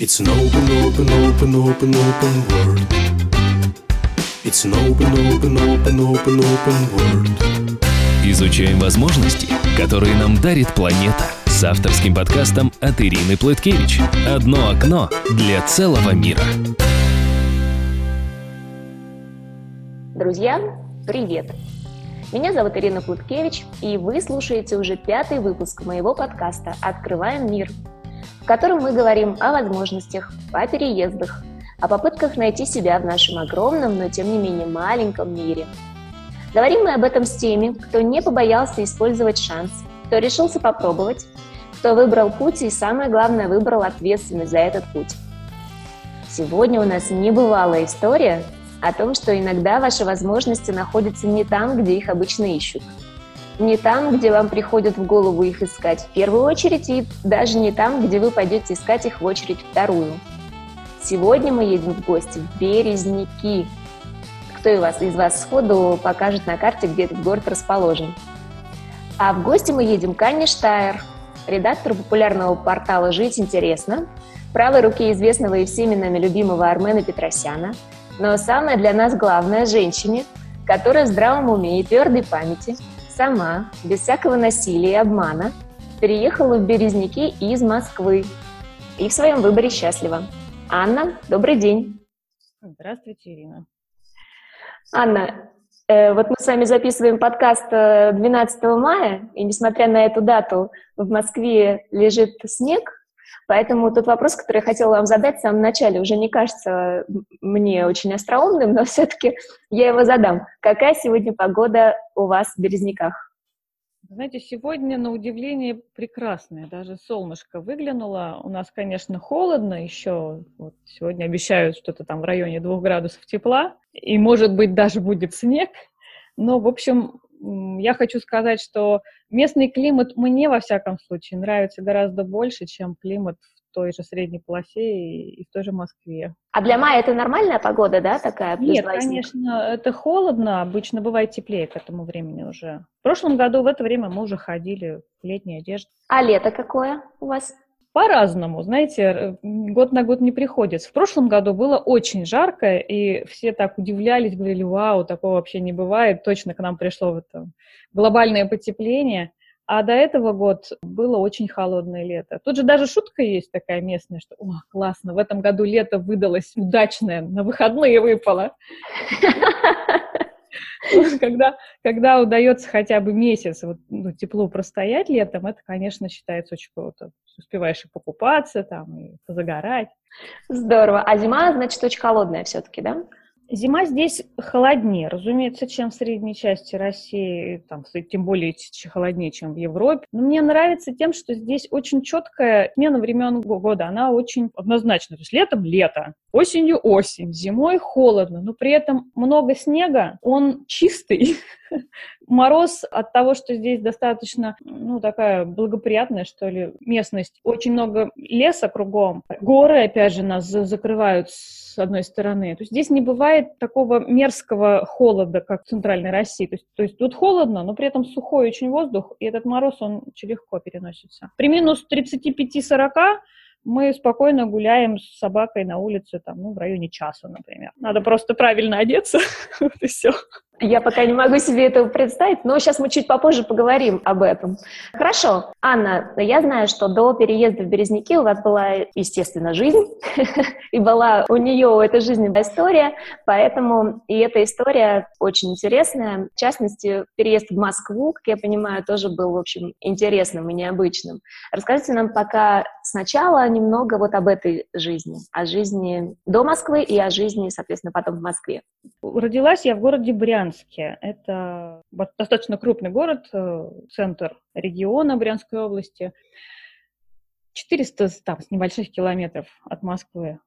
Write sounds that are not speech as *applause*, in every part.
It's an open, open, open, open, open world. It's an open, open, open, open, open world. Изучаем возможности, которые нам дарит планета. С авторским подкастом от Ирины Плыткевич. Одно окно для целого мира. Друзья, привет! Меня зовут Ирина Плыткевич, и вы слушаете уже пятый выпуск моего подкаста «Открываем мир», в котором мы говорим о возможностях, о переездах, о попытках найти себя в нашем огромном, но тем не менее маленьком мире. Говорим мы об этом с теми, кто не побоялся использовать шанс, кто решился попробовать, кто выбрал путь и, самое главное, выбрал ответственность за этот путь. Сегодня у нас небывалая история о том, что иногда ваши возможности находятся не там, где их обычно ищут. Не там, где вам приходит в голову их искать в первую очередь, и даже не там, где вы пойдете искать их в очередь вторую. Сегодня мы едем в гости в Березники. Кто из вас, из вас сходу покажет на карте, где этот город расположен? А в гости мы едем к Анне Штайер, редактору популярного портала «Жить интересно», правой руке известного и всеми нами любимого Армена Петросяна – но самое для нас главное – женщине, которая в здравом уме и твердой памяти сама, без всякого насилия и обмана, переехала в Березники из Москвы и в своем выборе счастлива. Анна, добрый день. Здравствуйте, Ирина. Анна, э, вот мы с вами записываем подкаст 12 э, мая, и несмотря на эту дату в Москве лежит снег, Поэтому тот вопрос, который я хотела вам задать в самом начале, уже не кажется мне очень остроумным, но *laughs* все-таки я его задам. Какая сегодня погода у вас в Березняках? Знаете, сегодня, на удивление, прекрасная. Даже солнышко выглянуло. У нас, конечно, холодно еще. Вот сегодня обещают что-то там в районе двух градусов тепла. И, может быть, даже будет снег. Но, в общем, я хочу сказать, что местный климат мне, во всяком случае, нравится гораздо больше, чем климат в той же средней полосе и, в той же Москве. А для мая это нормальная погода, да, такая? Нет, конечно, это холодно, обычно бывает теплее к этому времени уже. В прошлом году в это время мы уже ходили в летней одежде. А лето какое у вас? По-разному, знаете, год на год не приходится. В прошлом году было очень жарко, и все так удивлялись, говорили, вау, такого вообще не бывает, точно к нам пришло это глобальное потепление. А до этого год было очень холодное лето. Тут же даже шутка есть такая местная, что «О, классно, в этом году лето выдалось удачное, на выходные выпало». когда, когда удается хотя бы месяц вот, ну, тепло простоять летом, это, конечно, считается очень круто. Успеваешь и покупаться, там, и позагорать. Здорово. А зима, значит, очень холодная все-таки, да? Зима здесь холоднее, разумеется, чем в средней части России, там, тем более холоднее, чем в Европе. Но мне нравится тем, что здесь очень четкая смена времен года, она очень однозначна. То есть летом – лето, осенью – осень, зимой – холодно, но при этом много снега, он чистый. *laughs* Мороз от того, что здесь достаточно, ну, такая благоприятная, что ли, местность. Очень много леса кругом. Горы, опять же, нас закрывают с одной стороны. То есть здесь не бывает такого мерзкого холода, как в центральной России. То есть, то есть тут холодно, но при этом сухой очень воздух, и этот мороз, он очень легко переносится. При минус 35-40 мы спокойно гуляем с собакой на улице, там, ну, в районе часа, например. Надо просто правильно одеться, *laughs* вот и все. Я пока не могу себе этого представить, но сейчас мы чуть попозже поговорим об этом. Хорошо. Анна, я знаю, что до переезда в Березники у вас была, естественно, жизнь, *laughs* и была у нее эта жизненная история, поэтому и эта история очень интересная. В частности, переезд в Москву, как я понимаю, тоже был, в общем, интересным и необычным. Расскажите нам пока сначала немного вот об этой жизни, о жизни до Москвы и о жизни, соответственно, потом в Москве. Родилась я в городе Брянск, Брянске. Это достаточно крупный город, э, центр региона Брянской области. 400 там, с небольших километров от Москвы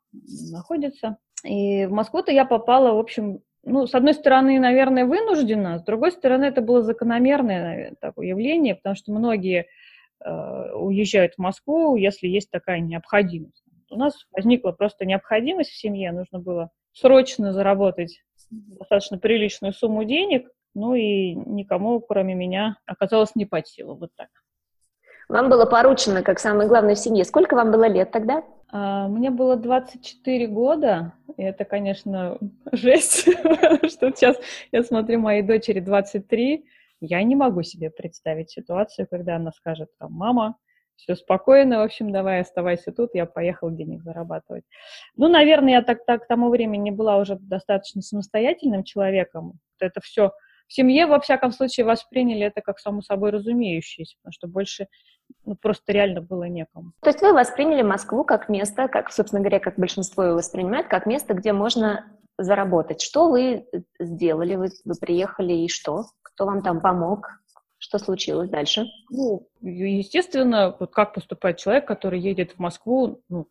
находится. И в Москву-то я попала, в общем, ну, с одной стороны, наверное, вынуждена, с другой стороны, это было закономерное наверное, такое явление, потому что многие э, уезжают в Москву, если есть такая необходимость. У нас возникла просто необходимость в семье, нужно было срочно заработать достаточно приличную сумму денег, ну и никому, кроме меня, оказалось не под силу. Вот так. Вам было поручено, как самое главное в семье. Сколько вам было лет тогда? А, мне было 24 года, и это, конечно, *laughs* жесть, *laughs* что сейчас я смотрю моей дочери 23, я не могу себе представить ситуацию, когда она скажет, там, мама, все спокойно, в общем, давай оставайся тут, я поехал денег зарабатывать. Ну, наверное, я так, так к тому времени была уже достаточно самостоятельным человеком. Это все в семье, во всяком случае, восприняли это как само собой разумеющееся, потому что больше ну, просто реально было некому. То есть вы восприняли Москву как место, как, собственно говоря, как большинство его воспринимает, как место, где можно заработать. Что вы сделали? Вы, вы приехали и что? Кто вам там помог? Что случилось дальше? Ну, естественно, вот как поступает человек, который едет в Москву ну,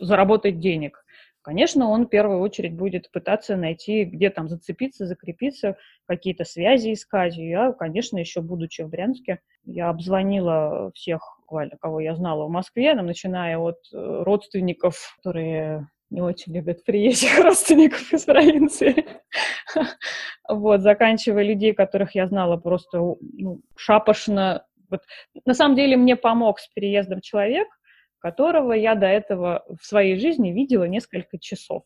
заработать денег. Конечно, он в первую очередь будет пытаться найти, где там зацепиться, закрепиться, какие-то связи искать. Я, конечно, еще будучи в Брянске, я обзвонила всех, буквально, кого я знала в Москве, начиная от э, родственников, которые не очень любят приезжих *laughs* родственников из провинции. Вот, заканчивая людей, которых я знала просто ну, шапошно. Вот. На самом деле мне помог с переездом человек, которого я до этого в своей жизни видела несколько часов.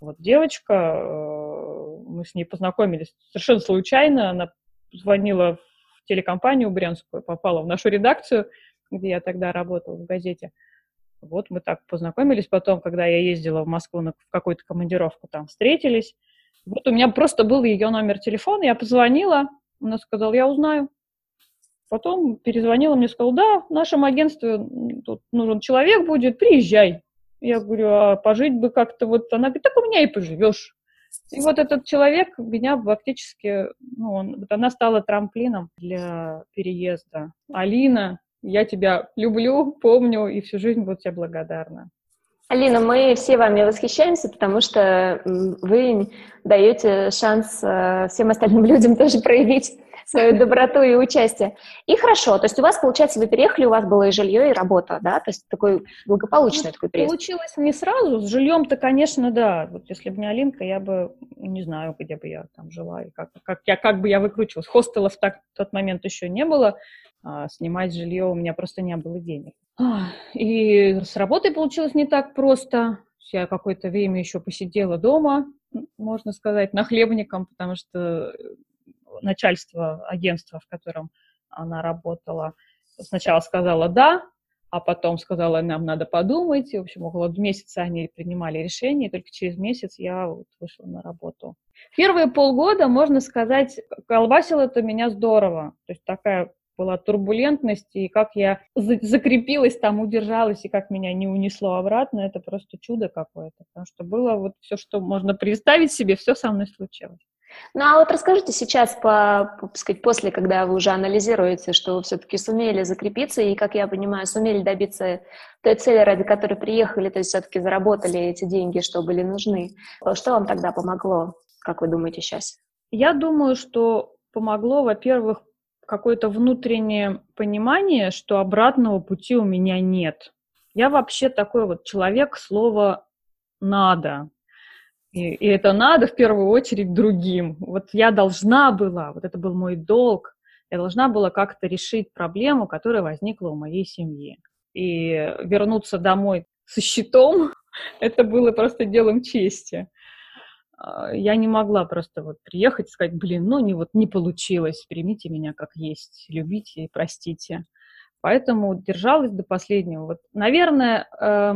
Вот девочка, э, мы с ней познакомились совершенно случайно, она звонила в телекомпанию брянскую, попала в нашу редакцию, где я тогда работала в газете. Вот мы так познакомились потом, когда я ездила в Москву на, какую-то командировку, там встретились. Вот у меня просто был ее номер телефона, я позвонила, она сказала, я узнаю. Потом перезвонила мне, сказала, да, в нашем агентстве тут нужен человек будет, приезжай. Я говорю, а пожить бы как-то вот... Она говорит, так у меня и поживешь. И вот этот человек меня фактически, ну, он, вот она стала трамплином для переезда. Алина, я тебя люблю, помню и всю жизнь буду тебе благодарна. Алина, мы все вами восхищаемся, потому что вы даете шанс э, всем остальным *laughs* людям тоже проявить свою доброту и участие. И хорошо, то есть у вас, получается, вы переехали, у вас было и жилье, и работа, да? То есть такой благополучный ну, такой переезд. Получилось не сразу. С жильем-то, конечно, да. Вот если бы не Алинка, я бы не знаю, где бы я там жила и как, как, я, как бы я выкручивалась. Хостелов так, в тот момент еще не было. А снимать жилье у меня просто не было денег. И с работой получилось не так просто. Я какое-то время еще посидела дома, можно сказать, нахлебником, потому что начальство агентства, в котором она работала, сначала сказала «да», а потом сказала, нам надо подумать. В общем, около месяца они принимали решение, и только через месяц я вот вышла на работу. Первые полгода, можно сказать, колбасило это меня здорово. То есть такая была турбулентность, и как я закрепилась там, удержалась, и как меня не унесло обратно, это просто чудо какое-то. Потому что было вот все, что можно представить себе, все со мной случилось. Ну а вот расскажите сейчас, по, по, сказать, после, когда вы уже анализируете, что вы все-таки сумели закрепиться и, как я понимаю, сумели добиться той цели, ради которой приехали, то есть все-таки заработали эти деньги, что были нужны. Что вам тогда помогло, как вы думаете сейчас? Я думаю, что помогло, во-первых, какое-то внутреннее понимание, что обратного пути у меня нет. Я вообще такой вот человек слова «надо». И, и это надо в первую очередь другим. Вот я должна была, вот это был мой долг, я должна была как-то решить проблему, которая возникла у моей семьи. И вернуться домой со щитом, *laughs* это было просто делом чести. А, я не могла просто вот приехать и сказать, блин, ну не, вот, не получилось, примите меня как есть, любите и простите. Поэтому держалась до последнего. Вот, наверное, э,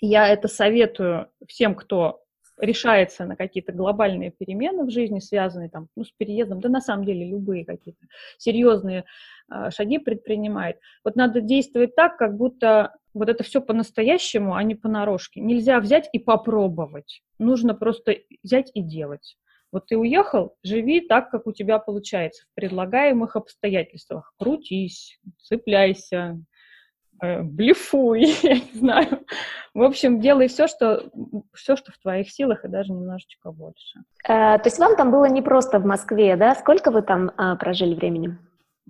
я это советую всем, кто решается на какие-то глобальные перемены в жизни, связанные там, ну, с переездом, да на самом деле любые какие-то серьезные э, шаги предпринимает. Вот надо действовать так, как будто вот это все по-настоящему, а не понарошке. Нельзя взять и попробовать. Нужно просто взять и делать. Вот ты уехал, живи так, как у тебя получается, в предлагаемых обстоятельствах. Крутись, цепляйся, блефуй, *laughs* я не знаю. В общем, делай все, что, все, что в твоих силах, и даже немножечко больше. А, то есть вам там было не просто в Москве, да? Сколько вы там а, прожили времени?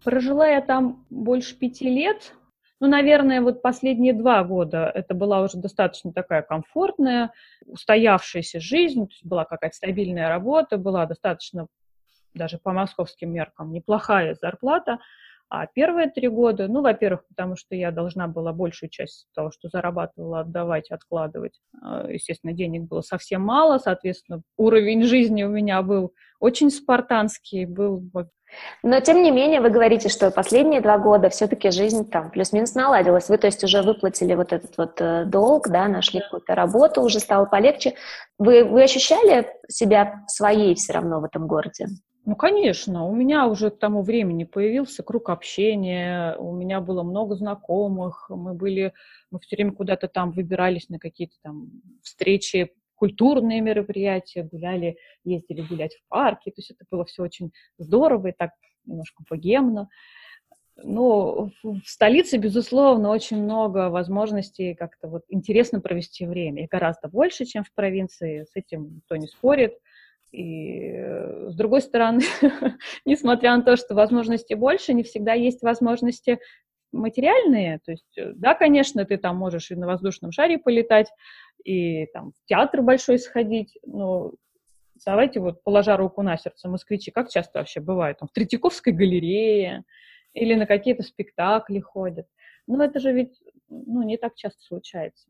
Прожила я там больше пяти лет. Ну, наверное, вот последние два года это была уже достаточно такая комфортная, устоявшаяся жизнь, то есть была какая-то стабильная работа, была достаточно даже по московским меркам неплохая зарплата. А первые три года, ну, во-первых, потому что я должна была большую часть того, что зарабатывала, отдавать, откладывать. А, естественно, денег было совсем мало, соответственно, уровень жизни у меня был очень спартанский, был но, тем не менее, вы говорите, что последние два года все-таки жизнь там плюс-минус наладилась. Вы, то есть, уже выплатили вот этот вот э, долг, да, нашли какую-то работу, уже стало полегче. Вы, вы ощущали себя своей все равно в этом городе? Ну, конечно, у меня уже к тому времени появился круг общения, у меня было много знакомых, мы были, мы все время куда-то там выбирались на какие-то там встречи культурные мероприятия, гуляли, ездили гулять в парке, то есть это было все очень здорово и так немножко богемно. Но в столице, безусловно, очень много возможностей как-то вот интересно провести время. И гораздо больше, чем в провинции, с этим никто не спорит. И э, с другой стороны, *laughs* несмотря на то, что возможностей больше, не всегда есть возможности материальные. То есть, э, да, конечно, ты там можешь и на воздушном шаре полетать, и там в театр большой сходить, но давайте вот, положа руку на сердце, москвичи, как часто вообще бывает, там, в Третьяковской галерее или на какие-то спектакли ходят. Ну, это же ведь ну, не так часто случается.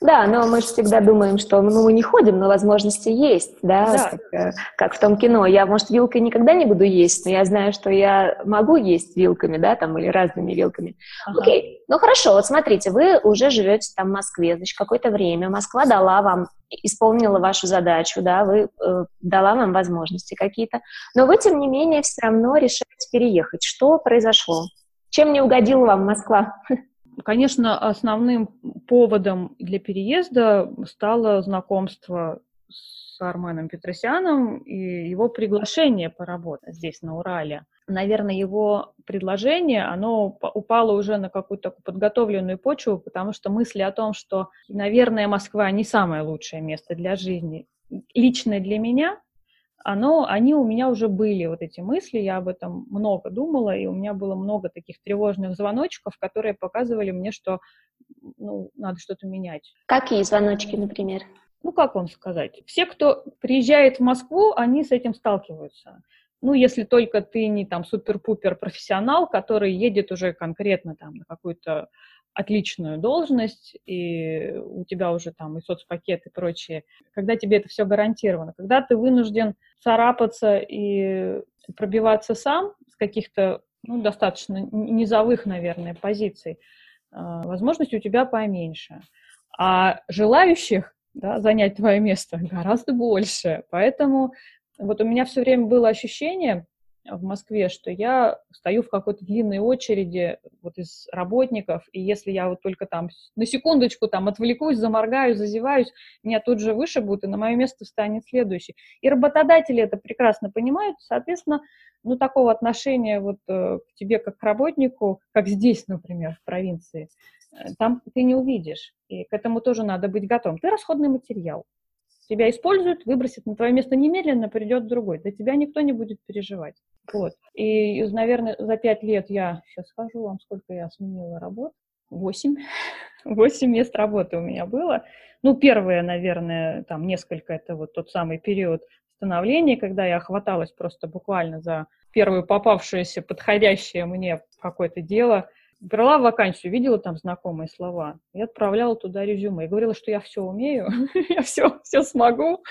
Да, но мы же всегда думаем, что ну, мы не ходим, но возможности есть, да, да. Как, э, как в том кино. Я, может, вилкой никогда не буду есть, но я знаю, что я могу есть вилками, да, там, или разными вилками. Ага. Окей, ну хорошо, вот смотрите, вы уже живете там в Москве, значит, какое-то время, Москва дала вам, исполнила вашу задачу, да, вы, э, дала вам возможности какие-то, но вы, тем не менее, все равно решаете переехать. Что произошло? Чем не угодила вам Москва? *laughs* Конечно, основным поводом для переезда стало знакомство с Арменом Петросяном и его приглашение поработать здесь, на Урале. Наверное, его предложение, оно упало уже на какую-то подготовленную почву, потому что мысли о том, что, наверное, Москва не самое лучшее место для жизни, лично для меня, оно, они у меня уже были, вот эти мысли, я об этом много думала, и у меня было много таких тревожных звоночков, которые показывали мне, что ну, надо что-то менять. Какие звоночки, например? Ну, как вам сказать? Все, кто приезжает в Москву, они с этим сталкиваются. Ну, если только ты не там супер-пупер профессионал, который едет уже конкретно там на какую-то отличную должность, и у тебя уже там и соцпакет и прочее, когда тебе это все гарантировано, когда ты вынужден царапаться и пробиваться сам с каких-то ну, достаточно низовых, наверное, позиций, а, возможности у тебя поменьше. А желающих да, занять твое место *laughs* гораздо больше. Поэтому вот у меня все время было ощущение, в Москве, что я стою в какой-то длинной очереди вот из работников, и если я вот только там на секундочку там отвлекусь, заморгаю, зазеваюсь, меня тут же вышибут, и на мое место встанет следующий. И работодатели это прекрасно понимают, соответственно, ну, такого отношения вот э, к тебе как к работнику, как здесь, например, в провинции, э, там ты не увидишь. И к этому тоже надо быть готовым. Ты расходный материал тебя используют, выбросят на твое место немедленно, придет другой. Для тебя никто не будет переживать. Вот. И, наверное, за пять лет я, сейчас скажу вам, сколько я сменила работ. Восемь. *laughs* Восемь мест работы у меня было. Ну, первое, наверное, там несколько, это вот тот самый период становления, когда я хваталась просто буквально за первую попавшуюся подходящее мне какое-то дело, брала вакансию, видела там знакомые слова, и отправляла туда резюме. И говорила, что я все умею, *laughs* я все, все смогу.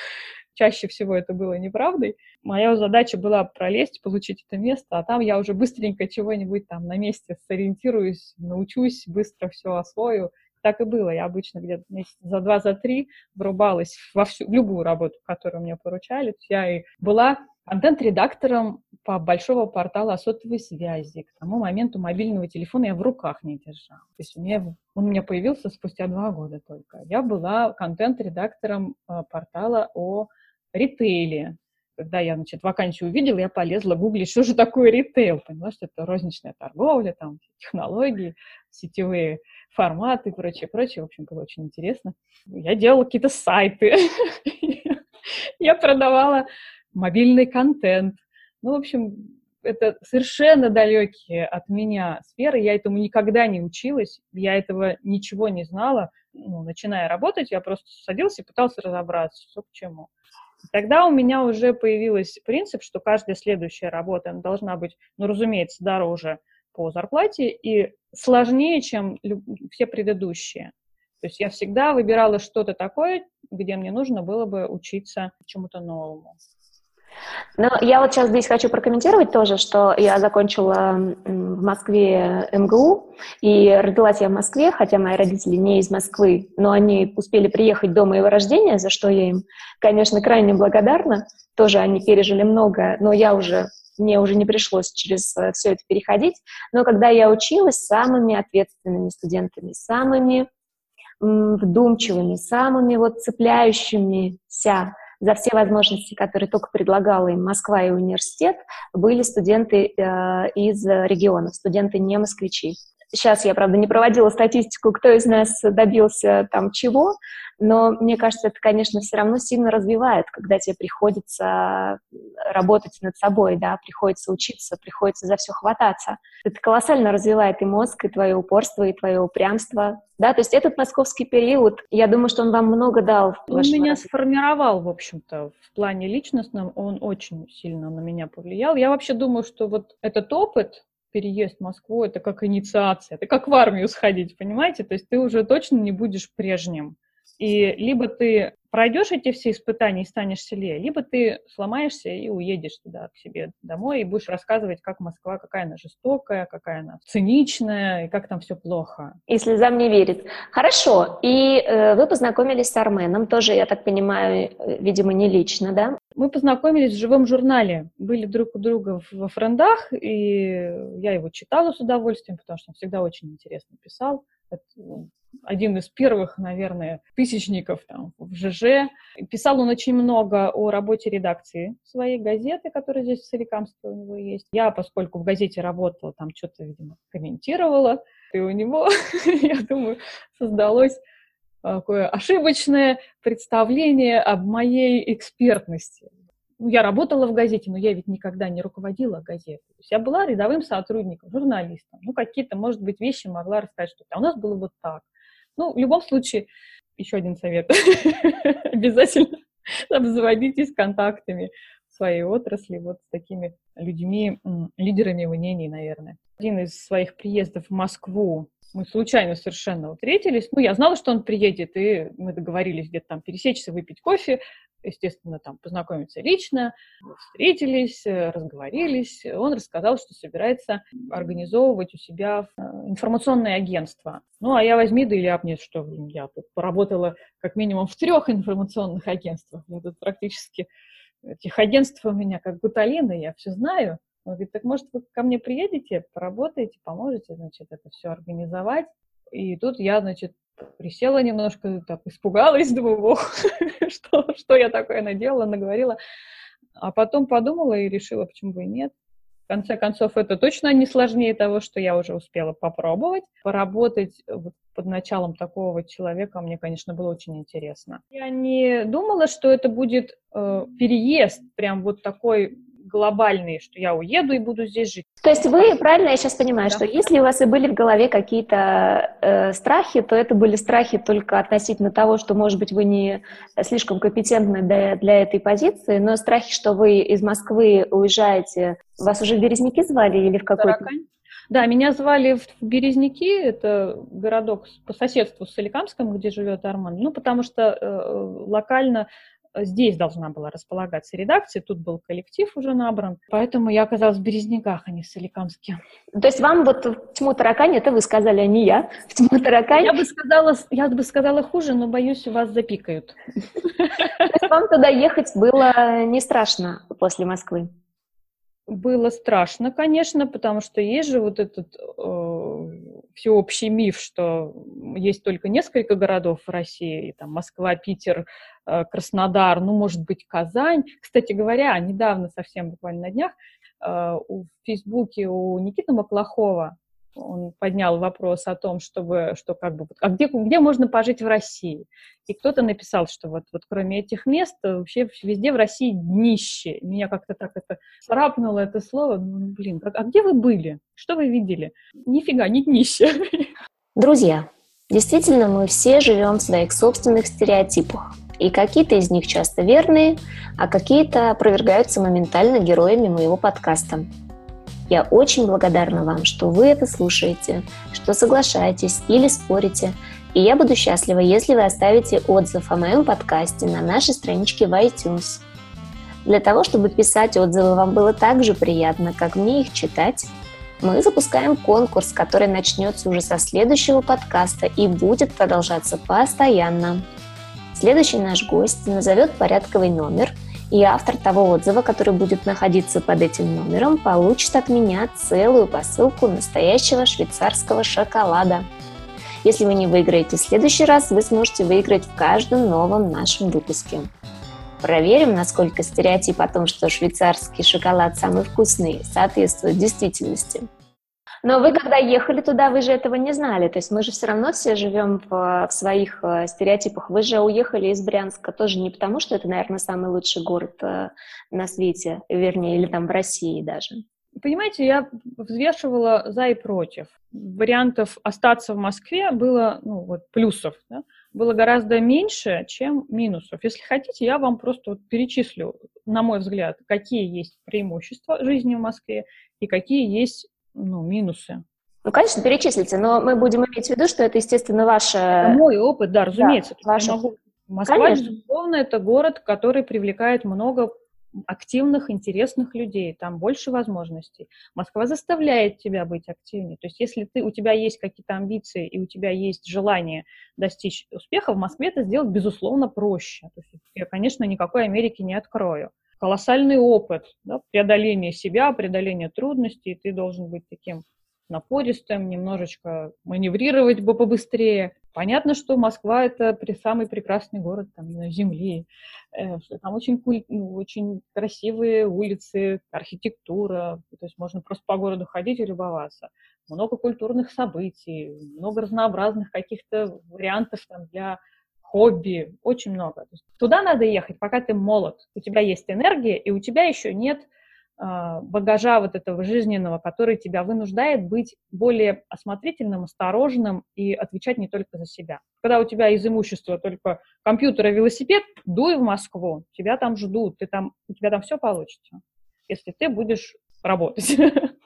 Чаще всего это было неправдой. Моя задача была пролезть, получить это место, а там я уже быстренько чего-нибудь там на месте сориентируюсь, научусь, быстро все освою. Так и было. Я обычно где-то за два, за три врубалась во всю, в любую работу, которую мне поручали. Я и была контент-редактором по большого портала о сотовой связи. К тому моменту мобильного телефона я в руках не держала. То есть у меня, он у меня появился спустя два года только. Я была контент-редактором э, портала о ритейле. Когда я, значит, вакансию увидела, я полезла гуглить, что же такое ритейл. Поняла, что это розничная торговля, там, технологии, сетевые форматы и прочее, прочее. В общем, было очень интересно. Я делала какие-то сайты. *laughs* Я продавала мобильный контент. Ну, в общем, это совершенно далекие от меня сферы. Я этому никогда не училась, я этого ничего не знала. Ну, начиная работать, я просто садилась и пыталась разобраться, что к чему. Тогда у меня уже появился принцип, что каждая следующая работа должна быть, ну, разумеется, дороже по зарплате и сложнее, чем все предыдущие. То есть я всегда выбирала что-то такое, где мне нужно было бы учиться чему-то новому. Но я вот сейчас здесь хочу прокомментировать тоже, что я закончила в Москве МГУ, и родилась я в Москве, хотя мои родители не из Москвы, но они успели приехать до моего рождения, за что я им, конечно, крайне благодарна. Тоже они пережили много, но я уже мне уже не пришлось через э, все это переходить. Но когда я училась с самыми ответственными студентами, самыми вдумчивыми, самыми вот цепляющимися за все возможности, которые только предлагала им Москва и университет, были студенты э, из регионов, студенты не москвичи. Сейчас я, правда, не проводила статистику, кто из нас добился там чего, но мне кажется, это, конечно, все равно сильно развивает, когда тебе приходится работать над собой, да, приходится учиться, приходится за все хвататься. Это колоссально развивает и мозг, и твое упорство, и твое упрямство, да, то есть этот московский период, я думаю, что он вам много дал. Он меня развития. сформировал, в общем-то, в плане личностном, он очень сильно на меня повлиял. Я вообще думаю, что вот этот опыт, переезд в Москву, это как инициация, это как в армию сходить, понимаете? То есть ты уже точно не будешь прежним. И либо ты пройдешь эти все испытания и станешь сильнее, либо ты сломаешься и уедешь туда, к себе домой, и будешь рассказывать, как Москва, какая она жестокая, какая она циничная, и как там все плохо. И слезам не верит. Хорошо. И э, вы познакомились с Арменом, тоже, я так понимаю, э, видимо, не лично, да? Мы познакомились в живом журнале, были друг у друга во френдах, и я его читала с удовольствием, потому что он всегда очень интересно писал. Ну, один из первых, наверное, тысячников там, в ЖЖ. Писал он очень много о работе редакции своей газеты, которая здесь в Соликамске у него есть. Я, поскольку в газете работала, там что-то, видимо, комментировала, и у него, *laughs* я думаю, создалось такое ошибочное представление об моей экспертности. Ну, я работала в газете, но я ведь никогда не руководила газетой. То есть я была рядовым сотрудником, журналистом. Ну, какие-то, может быть, вещи могла рассказать, что а у нас было вот так. Ну, в любом случае, еще один совет. *laughs* Обязательно обзаводитесь контактами в своей отрасли, вот с такими людьми, лидерами мнений, наверное. Один из своих приездов в Москву мы случайно совершенно встретились. Ну, я знала, что он приедет, и мы договорились где-то там пересечься, выпить кофе естественно, там познакомиться лично, встретились, э, разговорились. Он рассказал, что собирается организовывать у себя э, информационное агентство. Ну, а я возьми да и ляпни, что блин, я тут поработала как минимум в трех информационных агентствах. Я тут практически этих агентств у меня как гуталина, я все знаю. Он говорит, так может вы ко мне приедете, поработаете, поможете, значит, это все организовать. И тут я, значит, присела немножко, так испугалась, думаю, *laughs* что, что я такое наделала, наговорила. А потом подумала и решила, почему бы и нет. В конце концов, это точно не сложнее того, что я уже успела попробовать. Поработать вот под началом такого человека мне, конечно, было очень интересно. Я не думала, что это будет э, переезд, прям вот такой глобальные, что я уеду и буду здесь жить. То есть вы, правильно я сейчас понимаю, да. что если у вас и были в голове какие-то э, страхи, то это были страхи только относительно того, что, может быть, вы не слишком компетентны для, для этой позиции, но страхи, что вы из Москвы уезжаете, вас уже в Березники звали или в какой-то... Да, меня звали в Березники, это городок по соседству с Соликамском, где живет Арман, ну, потому что э, локально здесь должна была располагаться редакция, тут был коллектив уже набран, поэтому я оказалась в Березняках, а не в Соликамске. То есть вам вот в тьму таракань, это вы сказали, а не я, в тьму таракань? Я бы сказала, я бы сказала хуже, но, боюсь, вас запикают. То есть вам туда ехать было не страшно после Москвы? Было страшно, конечно, потому что есть же вот этот э, всеобщий миф, что есть только несколько городов в России, там Москва, Питер, э, Краснодар, ну, может быть, Казань. Кстати говоря, недавно, совсем буквально на днях, э, в Фейсбуке у Никиты Маклахова он поднял вопрос о том, чтобы, что как бы, а где, где можно пожить в России? И кто-то написал, что вот, вот кроме этих мест вообще везде в России днище. Меня как-то так это царапнуло это слово. Ну, блин, а где вы были? Что вы видели? Нифига, не днище. Друзья, действительно, мы все живем в своих собственных стереотипах. И какие-то из них часто верные, а какие-то опровергаются моментально героями моего подкаста. Я очень благодарна вам, что вы это слушаете, что соглашаетесь или спорите. И я буду счастлива, если вы оставите отзыв о моем подкасте на нашей страничке в iTunes. Для того, чтобы писать отзывы вам было так же приятно, как мне их читать, мы запускаем конкурс, который начнется уже со следующего подкаста и будет продолжаться постоянно. Следующий наш гость назовет порядковый номер – и автор того отзыва, который будет находиться под этим номером, получит от меня целую посылку настоящего швейцарского шоколада. Если вы не выиграете в следующий раз, вы сможете выиграть в каждом новом нашем выпуске. Проверим, насколько стереотип о том, что швейцарский шоколад самый вкусный, соответствует действительности. Но вы, когда ехали туда, вы же этого не знали. То есть мы же все равно все живем в, в своих э, стереотипах. Вы же уехали из Брянска тоже не потому, что это, наверное, самый лучший город э, на свете, вернее, или там в России даже. Понимаете, я взвешивала за и против. Вариантов остаться в Москве было, ну вот, плюсов, да, было гораздо меньше, чем минусов. Если хотите, я вам просто вот перечислю, на мой взгляд, какие есть преимущества жизни в Москве и какие есть ну, минусы. Ну, конечно, перечислите, но мы будем иметь в виду, что это, естественно, ваше... Это мой опыт, да, разумеется. Да, ваше... могу... Москва, конечно. безусловно, это город, который привлекает много активных, интересных людей, там больше возможностей. Москва заставляет тебя быть активнее. То есть если ты, у тебя есть какие-то амбиции и у тебя есть желание достичь успеха, в Москве это сделать, безусловно, проще. То есть я, конечно, никакой Америки не открою колоссальный опыт да, преодоления себя, преодоления трудностей. Ты должен быть таким напористым, немножечко маневрировать бы побыстрее. Понятно, что Москва – это при, самый прекрасный город там, на Земле. Э, там очень, куль, ну, очень красивые улицы, архитектура. То есть можно просто по городу ходить и любоваться. Много культурных событий, много разнообразных каких-то вариантов там, для хобби, очень много. Туда надо ехать, пока ты молод, у тебя есть энергия, и у тебя еще нет э, багажа вот этого жизненного, который тебя вынуждает быть более осмотрительным, осторожным и отвечать не только за себя. Когда у тебя из имущества только компьютер и велосипед, дуй в Москву, тебя там ждут, ты там, у тебя там все получится, если ты будешь работать. *laughs*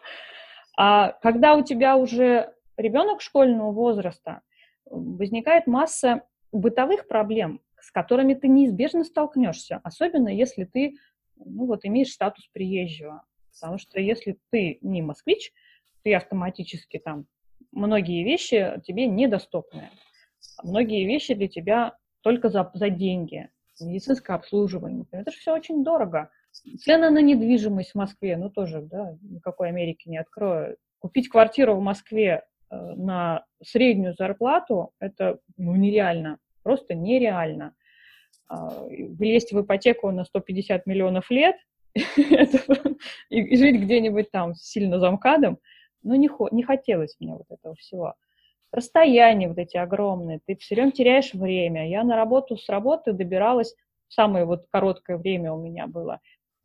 А когда у тебя уже ребенок школьного возраста, возникает масса бытовых проблем, с которыми ты неизбежно столкнешься, особенно если ты ну, вот, имеешь статус приезжего. Потому что если ты не москвич, ты автоматически там многие вещи тебе недоступны. Многие вещи для тебя только за, за деньги. Медицинское обслуживание. Это же все очень дорого. Цены на недвижимость в Москве, ну тоже, да, никакой Америки не открою. Купить квартиру в Москве на среднюю зарплату, это ну, нереально, просто нереально. А, влезть в ипотеку на 150 миллионов лет *laughs* *laughs* и жить где-нибудь там сильно замкадом, ну, не, не хотелось мне вот этого всего. Расстояния вот эти огромные, ты все время теряешь время. Я на работу с работы добиралась, самое вот короткое время у меня было,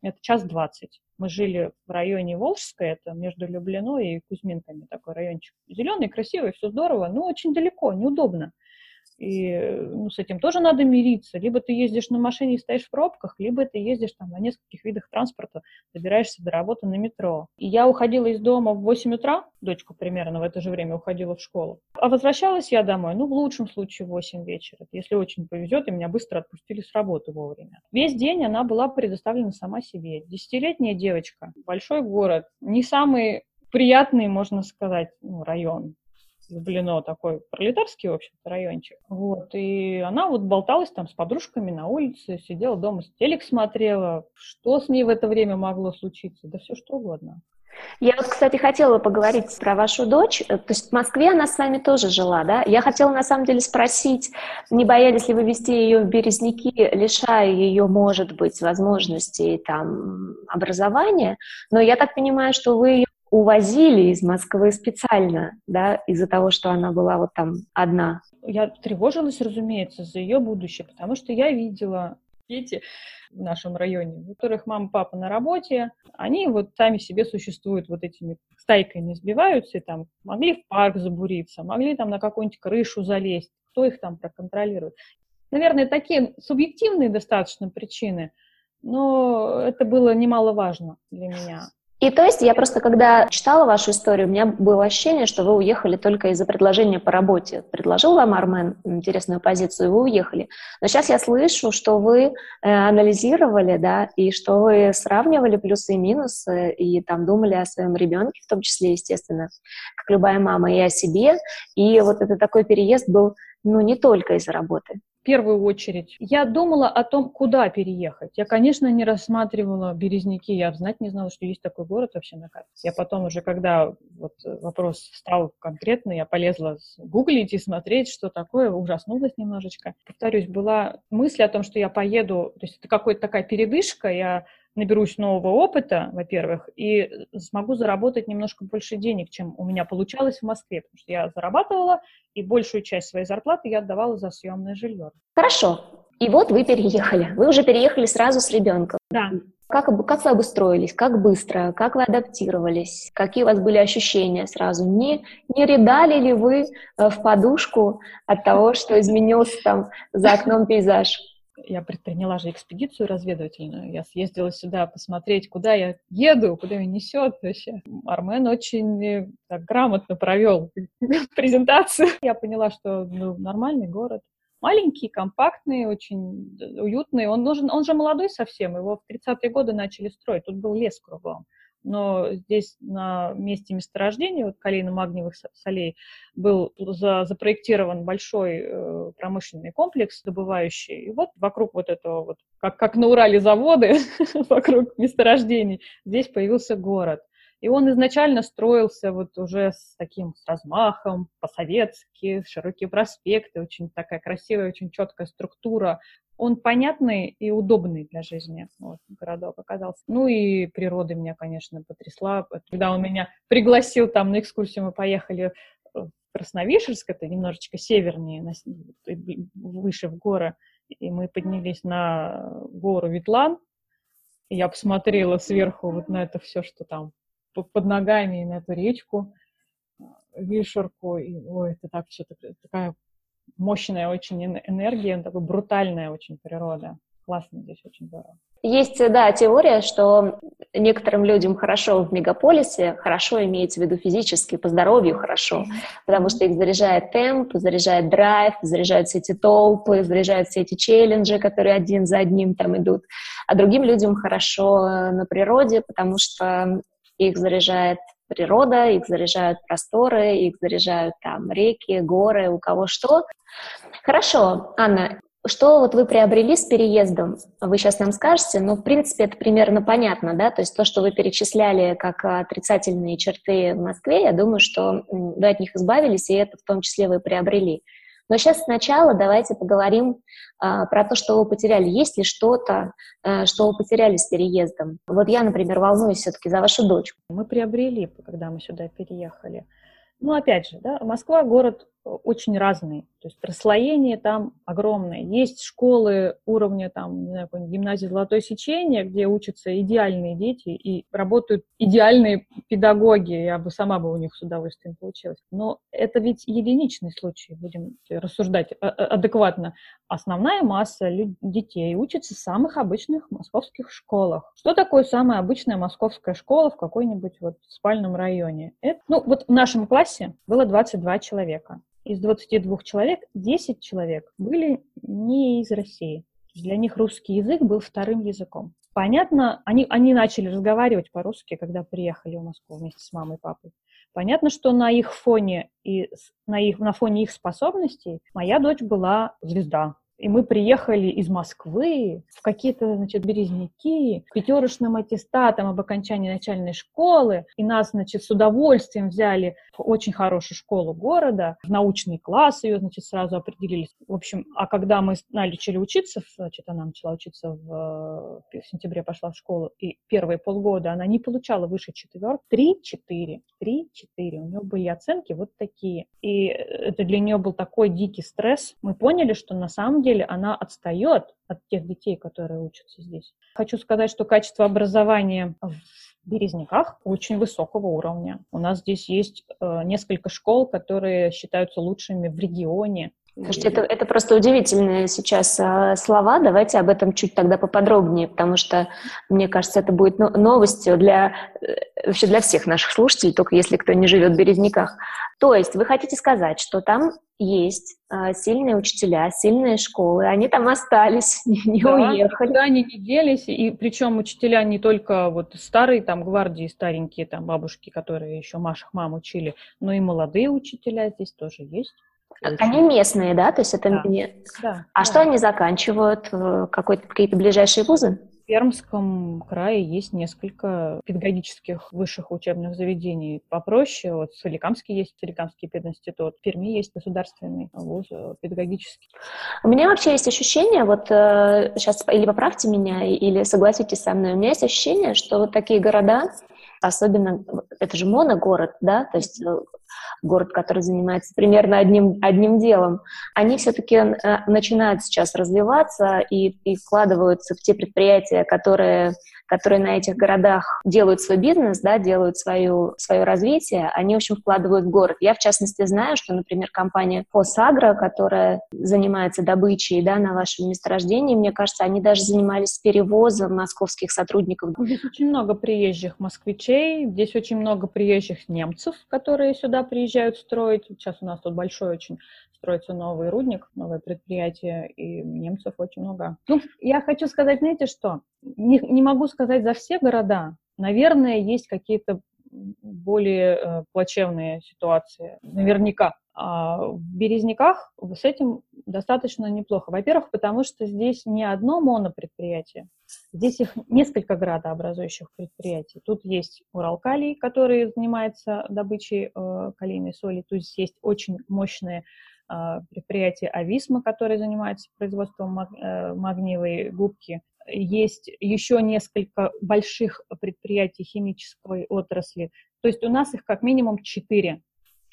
это час двадцать. Мы жили в районе Волжское, это между Люблино и Кузьминками, такой райончик. Зеленый, красивый, все здорово, но очень далеко, неудобно. И ну, с этим тоже надо мириться. Либо ты ездишь на машине и стоишь в пробках, либо ты ездишь там на нескольких видах транспорта, добираешься до работы на метро. И я уходила из дома в 8 утра, дочка примерно в это же время уходила в школу. А возвращалась я домой, ну, в лучшем случае в 8 вечера. Если очень повезет, и меня быстро отпустили с работы вовремя. Весь день она была предоставлена сама себе. Десятилетняя девочка, большой город, не самый приятный, можно сказать, ну, район Люблено такой пролетарский, в общем-то, райончик. Вот, и она вот болталась там с подружками на улице, сидела дома, телек смотрела. Что с ней в это время могло случиться? Да все что угодно. Я вот, кстати, хотела поговорить про вашу дочь. То есть в Москве она с вами тоже жила, да? Я хотела, на самом деле, спросить, не боялись ли вы вести ее в Березники, лишая ее, может быть, возможностей там образования? Но я так понимаю, что вы ее увозили из Москвы специально, да, из-за того, что она была вот там одна. Я тревожилась, разумеется, за ее будущее, потому что я видела дети в нашем районе, у которых мама, папа на работе, они вот сами себе существуют вот этими стайками, сбиваются и там могли в парк забуриться, могли там на какую-нибудь крышу залезть, кто их там проконтролирует. Наверное, такие субъективные достаточно причины, но это было немаловажно для меня. И то есть я просто, когда читала вашу историю, у меня было ощущение, что вы уехали только из-за предложения по работе. Предложил вам Армен интересную позицию, и вы уехали. Но сейчас я слышу, что вы э, анализировали, да, и что вы сравнивали плюсы и минусы, и там думали о своем ребенке, в том числе, естественно, как любая мама, и о себе. И вот это такой переезд был, ну, не только из-за работы первую очередь. Я думала о том, куда переехать. Я, конечно, не рассматривала Березники, я знать не знала, что есть такой город вообще на карте. Я потом уже, когда вот вопрос стал конкретный, я полезла гуглить и смотреть, что такое, ужаснулась немножечко. Повторюсь, была мысль о том, что я поеду, то есть это какая-то такая передышка, я наберусь нового опыта, во-первых, и смогу заработать немножко больше денег, чем у меня получалось в Москве, потому что я зарабатывала, и большую часть своей зарплаты я отдавала за съемное жилье. Хорошо. И вот вы переехали. Вы уже переехали сразу с ребенком. Да. Как, как вы обустроились? Как быстро? Как вы адаптировались? Какие у вас были ощущения сразу? Не, не рыдали ли вы э, в подушку от того, что изменился там за окном пейзаж? Я предприняла же экспедицию разведывательную. Я съездила сюда посмотреть, куда я еду, куда меня несет вообще. Армен очень э, так, грамотно провел *laughs* презентацию. Я поняла, что ну, нормальный город. Маленький, компактный, очень уютный. Он, нужен, он же молодой совсем, его в 30-е годы начали строить. Тут был лес кругом но здесь на месте месторождения вот, калийно-магниевых солей был за, запроектирован большой э, промышленный комплекс добывающий. И вот вокруг вот этого вот, как, как на Урале заводы, *laughs* вокруг месторождений, здесь появился город. И он изначально строился вот уже с таким с размахом, по-советски, широкие проспекты, очень такая красивая, очень четкая структура он понятный и удобный для жизни. Вот, городок оказался. Ну и природа меня, конечно, потрясла. Когда он меня пригласил там на экскурсию, мы поехали в Красновишерск, это немножечко севернее, выше в горы, и мы поднялись на гору Ветлан, и я посмотрела сверху вот на это все, что там под ногами, и на эту речку, Вишерку, и ой, это так все такая мощная очень энергия, такая брутальная очень природа. Классно здесь, очень здорово. Есть, да, теория, что некоторым людям хорошо в мегаполисе, хорошо имеется в виду физически, по здоровью хорошо, потому что их заряжает темп, заряжает драйв, заряжают все эти толпы, заряжают все эти челленджи, которые один за одним там идут. А другим людям хорошо на природе, потому что их заряжает природа, их заряжают просторы, их заряжают там реки, горы, у кого что. Хорошо, Анна, что вот вы приобрели с переездом, вы сейчас нам скажете, но в принципе это примерно понятно, да, то есть то, что вы перечисляли как отрицательные черты в Москве, я думаю, что вы от них избавились, и это в том числе вы приобрели. Но сейчас сначала давайте поговорим а, про то, что вы потеряли. Есть ли что-то, а, что вы потеряли с переездом? Вот я, например, волнуюсь все-таки за вашу дочку. Мы приобрели, когда мы сюда переехали. Ну, опять же, да, Москва город очень разный. То есть расслоение там огромное. Есть школы уровня там, не знаю, гимназии «Золотое сечение», где учатся идеальные дети и работают идеальные педагоги. Я бы сама бы у них с удовольствием получилась. Но это ведь единичный случай, будем рассуждать а, а, адекватно. Основная масса детей учатся в самых обычных московских школах. Что такое самая обычная московская школа в какой-нибудь вот спальном районе? Это, ну, вот в нашем классе было 22 человека из 22 человек 10 человек были не из России. Для них русский язык был вторым языком. Понятно, они, они начали разговаривать по-русски, когда приехали в Москву вместе с мамой и папой. Понятно, что на их фоне и на, их, на фоне их способностей моя дочь была звезда. И мы приехали из Москвы в какие-то, значит, березники, пятерочным аттестатом об окончании начальной школы. И нас, значит, с удовольствием взяли в очень хорошую школу города, в научный класс ее, значит, сразу определились. В общем, а когда мы начали учиться, значит, она начала учиться в, в сентябре, пошла в школу, и первые полгода она не получала выше четверок, три-четыре, три-четыре. У нее были оценки вот такие. И это для нее был такой дикий стресс. Мы поняли, что на самом деле она отстает от тех детей, которые учатся здесь. Хочу сказать, что качество образования в Березняках очень высокого уровня. У нас здесь есть э, несколько школ, которые считаются лучшими в регионе. Слушайте, это, это просто удивительные сейчас э, слова. Давайте об этом чуть тогда поподробнее, потому что, мне кажется, это будет новостью для, э, вообще для всех наших слушателей, только если кто не живет в Березниках. То есть вы хотите сказать, что там есть э, сильные учителя, сильные школы, они там остались, *laughs* не да, уехали. Да, они не делись, и причем учителя не только вот старые там гвардии, старенькие там бабушки, которые еще Машах мам учили, но и молодые учителя здесь тоже есть. Они местные, да? То есть это да. не... Да, а да. что они заканчивают? Какие-то ближайшие вузы? В Пермском крае есть несколько педагогических высших учебных заведений попроще. Вот в Соликамске есть Соликамский пединститут, в Перми есть государственный вуз э, педагогический. У меня вообще есть ощущение, вот э, сейчас или поправьте меня, или согласитесь со мной, у меня есть ощущение, что вот такие города, особенно, это же моногород, да, то есть э, город, который занимается примерно одним, одним делом, они все-таки э, начинают сейчас развиваться и, и вкладываются в те предприятия, которые которые на этих городах делают свой бизнес, да, делают свою, свое развитие, они, в общем, вкладывают в город. Я, в частности, знаю, что, например, компания Фосагро, которая занимается добычей да, на вашем месторождении, мне кажется, они даже занимались перевозом московских сотрудников. Здесь очень много приезжих москвичей, здесь очень много приезжих немцев, которые сюда приезжают строить. Сейчас у нас тут большой очень строится новый рудник, новое предприятие, и немцев очень много. Ну, я хочу сказать, знаете что? Не, не могу сказать за все города. Наверное, есть какие-то более э, плачевные ситуации. Наверняка. А в Березняках с этим достаточно неплохо. Во-первых, потому что здесь не одно монопредприятие, здесь их несколько градообразующих предприятий. Тут есть Уралкалий, который занимается добычей э, калийной соли, тут есть очень мощные а, предприятие Ависма, которое занимается производством э, магниевой губки. Есть еще несколько больших предприятий химической отрасли. То есть у нас их как минимум четыре.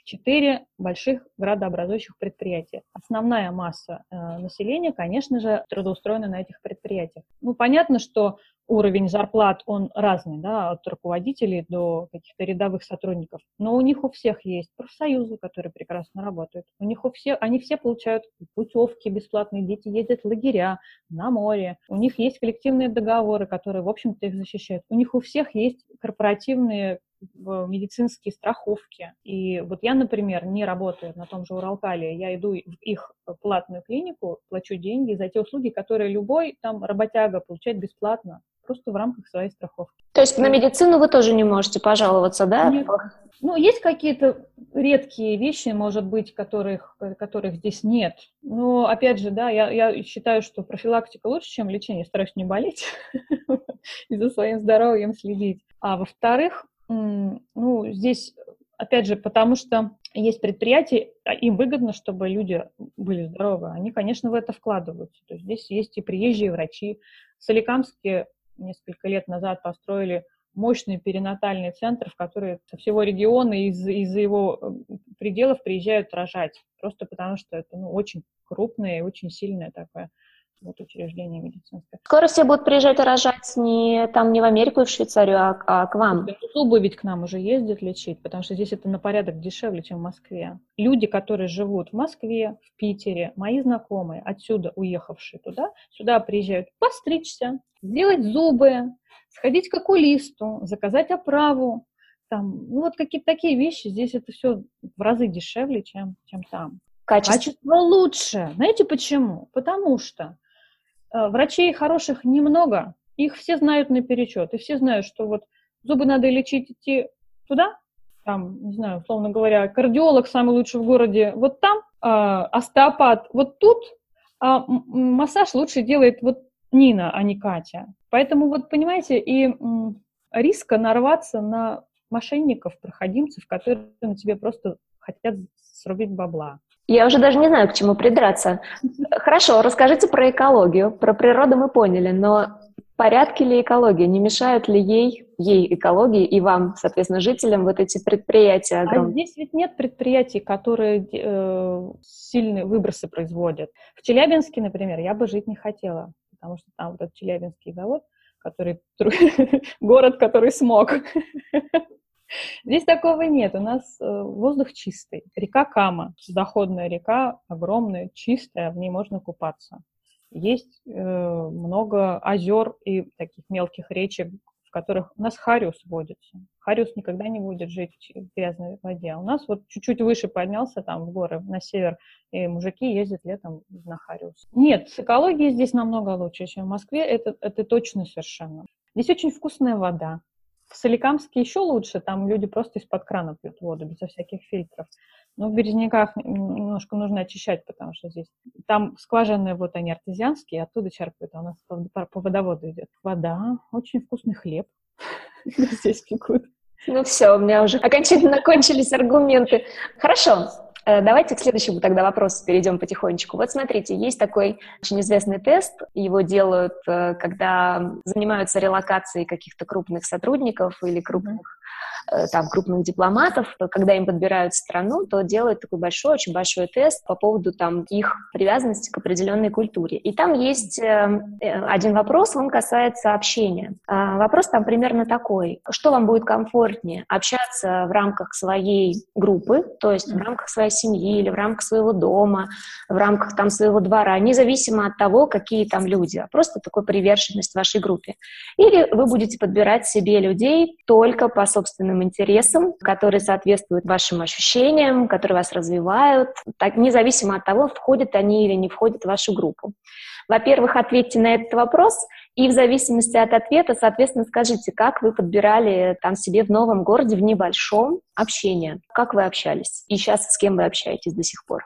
Четыре больших градообразующих предприятия. Основная масса э, населения, конечно же, трудоустроена на этих предприятиях. Ну, понятно, что уровень зарплат, он разный, да, от руководителей до каких-то рядовых сотрудников. Но у них у всех есть профсоюзы, которые прекрасно работают. У них у всех, они все получают путевки бесплатные, дети ездят в лагеря, на море. У них есть коллективные договоры, которые, в общем-то, их защищают. У них у всех есть корпоративные медицинские страховки. И вот я, например, не работаю на том же Уралкале, я иду в их платную клинику, плачу деньги за те услуги, которые любой там работяга получает бесплатно просто в рамках своей страховки. То есть на медицину вы тоже не можете пожаловаться, да? Нет. Ну, есть какие-то редкие вещи, может быть, которых, которых здесь нет. Но, опять же, да, я, я считаю, что профилактика лучше, чем лечение. Стараюсь не болеть *laughs* и за своим здоровьем следить. А во-вторых, ну, здесь, опять же, потому что есть предприятия, а им выгодно, чтобы люди были здоровы. Они, конечно, в это вкладываются. То есть здесь есть и приезжие врачи. В Соликамске несколько лет назад построили мощный перинатальный центр, в который со всего региона из, из его пределов приезжают рожать. Просто потому что это ну, очень крупное и очень сильное такое вот учреждение медицинское. Скоро все будут приезжать рожать не там не в Америку и в Швейцарию, а, а к вам. Зубы ведь к нам уже ездят лечить, потому что здесь это на порядок дешевле, чем в Москве. Люди, которые живут в Москве, в Питере, мои знакомые, отсюда уехавшие туда, сюда приезжают постричься, сделать зубы, сходить к окулисту, заказать оправу. Там, ну вот какие-то такие вещи, здесь это все в разы дешевле, чем, чем там. Качество. Качество лучше. Знаете почему? Потому что врачей хороших немного, их все знают наперечет, и все знают, что вот зубы надо лечить идти туда, там, не знаю, условно говоря, кардиолог самый лучший в городе вот там, э, остеопат вот тут, а массаж лучше делает вот Нина, а не Катя. Поэтому вот, понимаете, и риска нарваться на мошенников, проходимцев, которые на тебе просто хотят срубить бабла. Я уже даже не знаю, к чему придраться. Хорошо, расскажите про экологию. Про природу мы поняли, но порядки ли экологии? Не мешают ли ей, ей экологии и вам, соответственно, жителям вот эти предприятия А огромные? здесь ведь нет предприятий, которые э, сильные выбросы производят. В Челябинске, например, я бы жить не хотела, потому что там вот этот Челябинский завод, который *laughs* город, который смог. Здесь такого нет. У нас э, воздух чистый. Река Кама, судоходная река, огромная, чистая, в ней можно купаться. Есть э, много озер и таких мелких речек, в которых у нас хариус водится. Хариус никогда не будет жить в грязной воде. А у нас вот чуть-чуть выше поднялся там в горы, на север, и мужики ездят летом на хариус. Нет, с экологией здесь намного лучше, чем в Москве, это, это точно совершенно. Здесь очень вкусная вода. В Соликамске еще лучше, там люди просто из-под крана пьют воду, безо всяких фильтров. Но в Березняках немножко нужно очищать, потому что здесь... Там скважины, вот они артезианские, оттуда черпают, а у нас по, по водоводу идет. Вода, очень вкусный хлеб *laughs* здесь пекут. Ну все, у меня уже окончательно *laughs* кончились аргументы. Хорошо, давайте к следующему тогда вопросу перейдем потихонечку. Вот смотрите, есть такой очень известный тест, его делают, э, когда занимаются релокацией каких-то крупных сотрудников или крупных Э, там, крупных дипломатов, когда им подбирают страну, то делают такой большой, очень большой тест по поводу там, их привязанности к определенной культуре. И там есть э, э, один вопрос, он касается общения. А, вопрос там примерно такой. Что вам будет комфортнее? Общаться в рамках своей группы, то есть в рамках своей семьи или в рамках своего дома, в рамках там своего двора, независимо от того, какие там люди, а просто такой приверженность вашей группе. Или вы будете подбирать себе людей только по собственным собственным интересам, которые соответствуют вашим ощущениям, которые вас развивают, так, независимо от того, входят они или не входят в вашу группу. Во-первых, ответьте на этот вопрос, и в зависимости от ответа, соответственно, скажите, как вы подбирали там себе в новом городе, в небольшом общение, как вы общались, и сейчас с кем вы общаетесь до сих пор.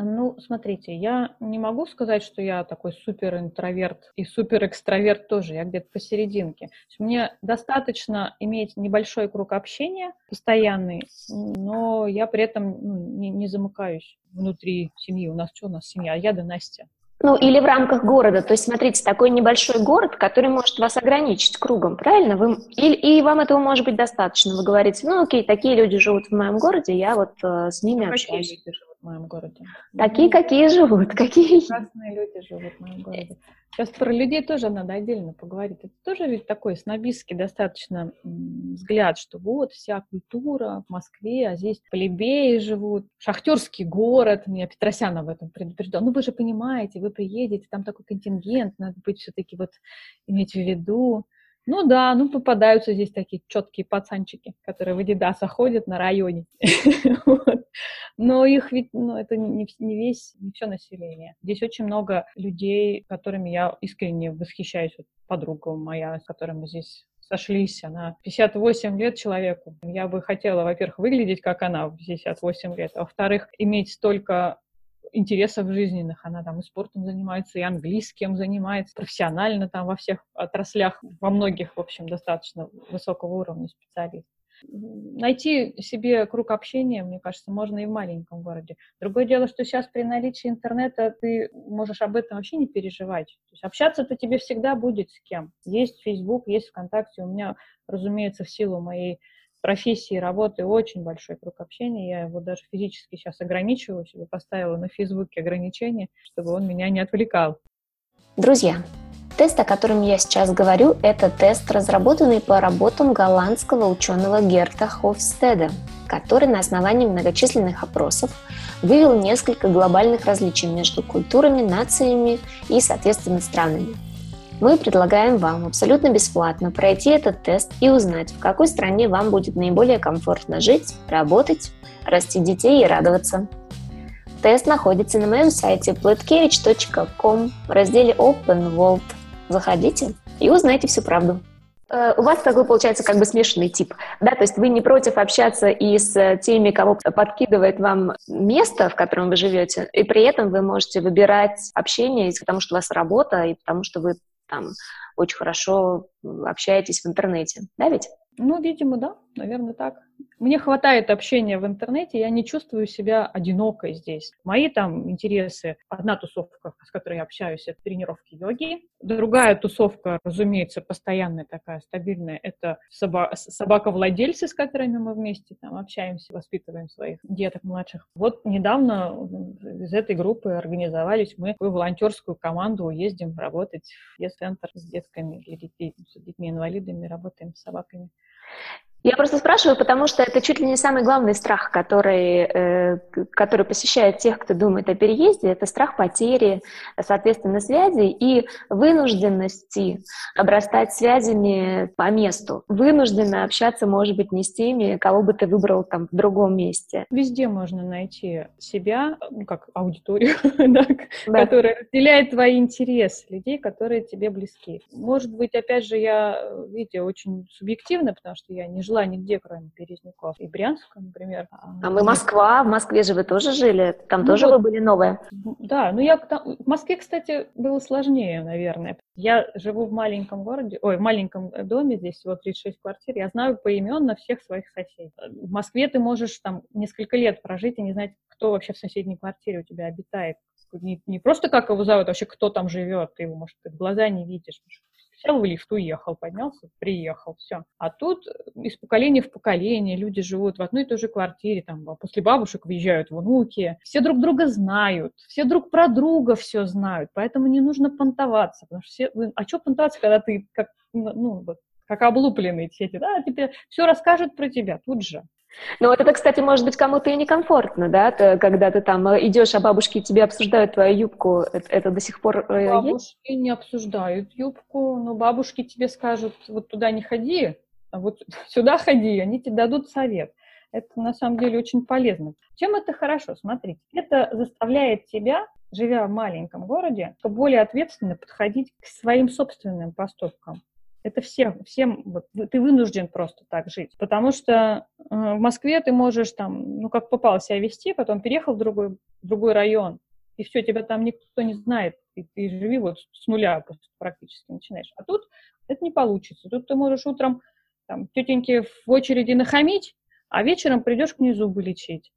Ну, смотрите, я не могу сказать, что я такой супер интроверт и супер экстраверт тоже. Я где-то посерединке. Мне достаточно иметь небольшой круг общения, постоянный, но я при этом ну, не, не замыкаюсь внутри семьи. У нас что, у нас семья? Я да Настя. Ну, или в рамках города. То есть, смотрите, такой небольшой город, который может вас ограничить кругом, правильно? Вы, и, и вам этого может быть достаточно. Вы говорите, ну, окей, такие люди живут в моем городе, я вот э, с ними общаюсь. Люди в моем городе? Такие, какие живут. *laughs* Какие... Прекрасные люди живут в моем городе. Сейчас про людей тоже надо отдельно поговорить. Это тоже ведь такой снобистский достаточно взгляд, что вот вся культура в Москве, а здесь плебеи живут, шахтерский город. Меня Петросян об этом предупреждал. Ну вы же понимаете, вы приедете, там такой контингент, надо быть все-таки вот иметь в виду. Ну да, ну попадаются здесь такие четкие пацанчики, которые в Адидаса ходят на районе. *laughs* Но их ведь, ну, это не, весь, не все население. Здесь очень много людей, которыми я искренне восхищаюсь. Подруга моя, с которой мы здесь сошлись, она 58 лет человеку. Я бы хотела, во-первых, выглядеть как она в 58 лет, а во-вторых, иметь столько интересов жизненных. Она там и спортом занимается, и английским занимается, профессионально там во всех отраслях, во многих, в общем, достаточно высокого уровня специалист. Найти себе круг общения, мне кажется, можно и в маленьком городе. Другое дело, что сейчас при наличии интернета ты можешь об этом вообще не переживать. То есть общаться-то тебе всегда будет с кем. Есть Facebook, есть ВКонтакте. У меня, разумеется, в силу моей профессии, работы очень большой круг общения. Я его даже физически сейчас ограничиваю, себе поставила на Фейсбуке ограничения, чтобы он меня не отвлекал. Друзья, тест, о котором я сейчас говорю, это тест, разработанный по работам голландского ученого Герта Хофстеда, который на основании многочисленных опросов вывел несколько глобальных различий между культурами, нациями и, соответственно, странами – мы предлагаем вам абсолютно бесплатно пройти этот тест и узнать, в какой стране вам будет наиболее комфортно жить, работать, расти детей и радоваться. Тест находится на моем сайте platkevich.com в разделе Open World. Заходите и узнайте всю правду. Э, у вас такой, получается, как бы смешанный тип, да, то есть вы не против общаться и с теми, кого подкидывает вам место, в котором вы живете, и при этом вы можете выбирать общение, потому что у вас работа, и потому что вы там очень хорошо общаетесь в интернете, да ведь? Ну, видимо, да, наверное, так. Мне хватает общения в интернете, я не чувствую себя одинокой здесь. Мои там интересы, одна тусовка, с которой я общаюсь, это тренировки йоги. Другая тусовка, разумеется, постоянная такая, стабильная, это соба- собака-владельцы, с которыми мы вместе там общаемся, воспитываем своих деток младших. Вот недавно из этой группы организовались мы в волонтерскую команду, ездим работать в центр с детками, с детьми-инвалидами, работаем с собаками. Я просто спрашиваю, потому что это чуть ли не самый главный страх, который, э, который посещает тех, кто думает о переезде. Это страх потери, соответственно, связей и вынужденности обрастать связями по месту. Вынужденно общаться, может быть, не с теми, кого бы ты выбрал там в другом месте. Везде можно найти себя, ну, как аудиторию, *laughs* да, да. которая разделяет твои интересы, людей, которые тебе близки. Может быть, опять же, я, видите, очень субъективно, потому что я не жила нигде, кроме Березняков. И Брянска, например. А, а мы Москва, в Москве же вы тоже жили, там ну, тоже вот, вы были новые. Да, ну я там, в Москве, кстати, было сложнее, наверное. Я живу в маленьком городе, ой, в маленьком доме, здесь всего 36 квартир, я знаю поименно всех своих соседей. В Москве ты можешь там несколько лет прожить и не знать, кто вообще в соседней квартире у тебя обитает. Не, не просто как его зовут, а вообще кто там живет, ты его, может, в глаза не видишь сел в лифт, уехал, поднялся, приехал, все. А тут из поколения в поколение люди живут в одной и той же квартире, там, а после бабушек въезжают внуки, все друг друга знают, все друг про друга все знают, поэтому не нужно понтоваться, потому что все, а что понтоваться, когда ты как, ну, вот, как облупленные сети, да, тебе все расскажут про тебя тут же. Ну, вот это, кстати, может быть кому-то и некомфортно, да, ты, когда ты там э, идешь, а бабушки тебе обсуждают твою юбку, это, это до сих пор э, Бабушки есть? не обсуждают юбку, но бабушки тебе скажут, вот туда не ходи, а вот *laughs* сюда ходи, они тебе дадут совет. Это на самом деле очень полезно. Чем это хорошо? Смотрите, это заставляет тебя, живя в маленьком городе, более ответственно подходить к своим собственным поступкам. Это всем, всем вот, ты вынужден просто так жить. Потому что э, в Москве ты можешь там, ну, как попало себя вести, потом переехал в другой, в другой район, и все, тебя там никто не знает, и ты живи вот с нуля практически начинаешь. А тут это не получится. Тут ты можешь утром там, тетеньке в очереди нахамить, а вечером придешь к ней зубы лечить.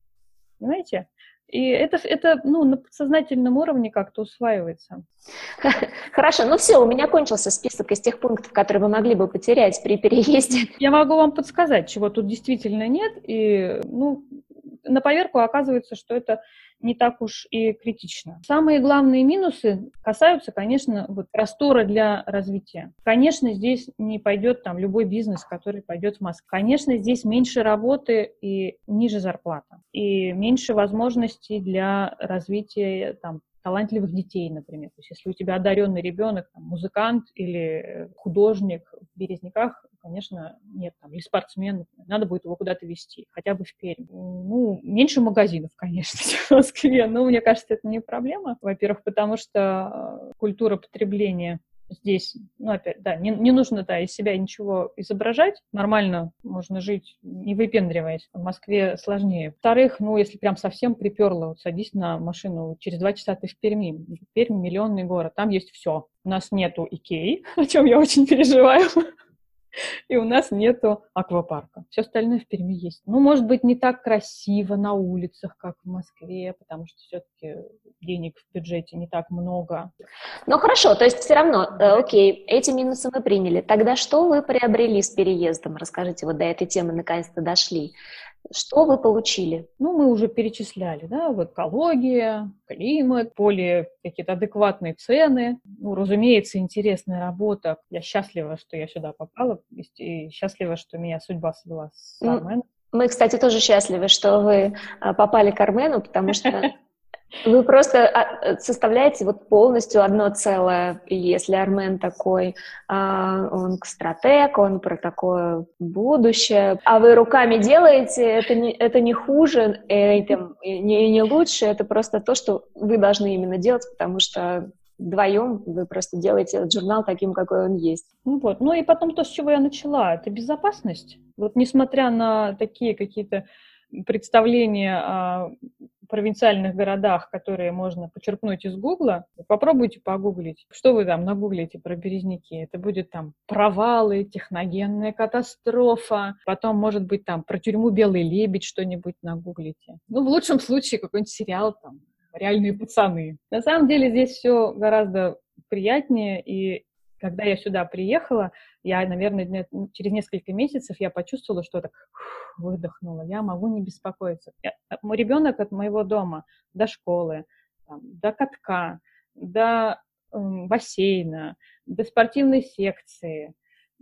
Понимаете? И это, это ну, на подсознательном уровне как-то усваивается. *laughs* Хорошо, ну все, у меня кончился список из тех пунктов, которые вы могли бы потерять при переезде. *laughs* Я могу вам подсказать, чего тут действительно нет. И, ну, на поверку оказывается, что это не так уж и критично. Самые главные минусы касаются, конечно, вот простора для развития. Конечно, здесь не пойдет там любой бизнес, который пойдет в Москву. Конечно, здесь меньше работы и ниже зарплата. И меньше возможностей для развития там, талантливых детей, например. То есть если у тебя одаренный ребенок, там, музыкант или художник в Березняках, конечно, нет, там, или спортсмен, надо будет его куда-то вести, хотя бы в Пермь. Ну, меньше магазинов, *laughs* конечно, в Москве, но мне кажется, это не проблема. Во-первых, потому что э, культура потребления здесь, ну, опять, да, не, не нужно, да, из себя ничего изображать, нормально можно жить, не выпендриваясь. В Москве сложнее. Во-вторых, ну, если прям совсем приперло, вот садись на машину, через два часа ты в Перми. Пермь — миллионный город, там есть все. У нас нету Икеи, *laughs* о чем я очень переживаю и у нас нету аквапарка. Все остальное в Перми есть. Ну, может быть, не так красиво на улицах, как в Москве, потому что все-таки денег в бюджете не так много. Ну, хорошо, то есть все равно, э, окей, эти минусы мы приняли. Тогда что вы приобрели с переездом? Расскажите, вот до этой темы наконец-то дошли. Что вы получили? Ну, мы уже перечисляли, да, экология, климат, более какие-то адекватные цены. Ну, разумеется, интересная работа. Я счастлива, что я сюда попала, и счастлива, что меня судьба свела с Арменом. Мы, кстати, тоже счастливы, что вы а, попали к Армену, потому что *laughs* Вы просто а, составляете вот полностью одно целое. Если Армен такой, а, он стратег, он про такое будущее, а вы руками делаете, это не, это не хуже, этим, не, не лучше, это просто то, что вы должны именно делать, потому что вдвоем вы просто делаете этот журнал таким, какой он есть. Ну вот, ну и потом то, с чего я начала, это безопасность. Вот несмотря на такие какие-то представления о провинциальных городах, которые можно почерпнуть из Гугла, попробуйте погуглить. Что вы там нагуглите про Березники? Это будет там провалы, техногенная катастрофа, потом, может быть, там про тюрьму Белый лебедь что-нибудь нагуглите. Ну, в лучшем случае какой-нибудь сериал там реальные пацаны. На самом деле здесь все гораздо приятнее, и когда я сюда приехала, я, наверное, через несколько месяцев я почувствовала, что так выдохнула, я могу не беспокоиться. Я, э, мой ребенок от моего дома до школы, там, до катка, до э, бассейна, до спортивной секции,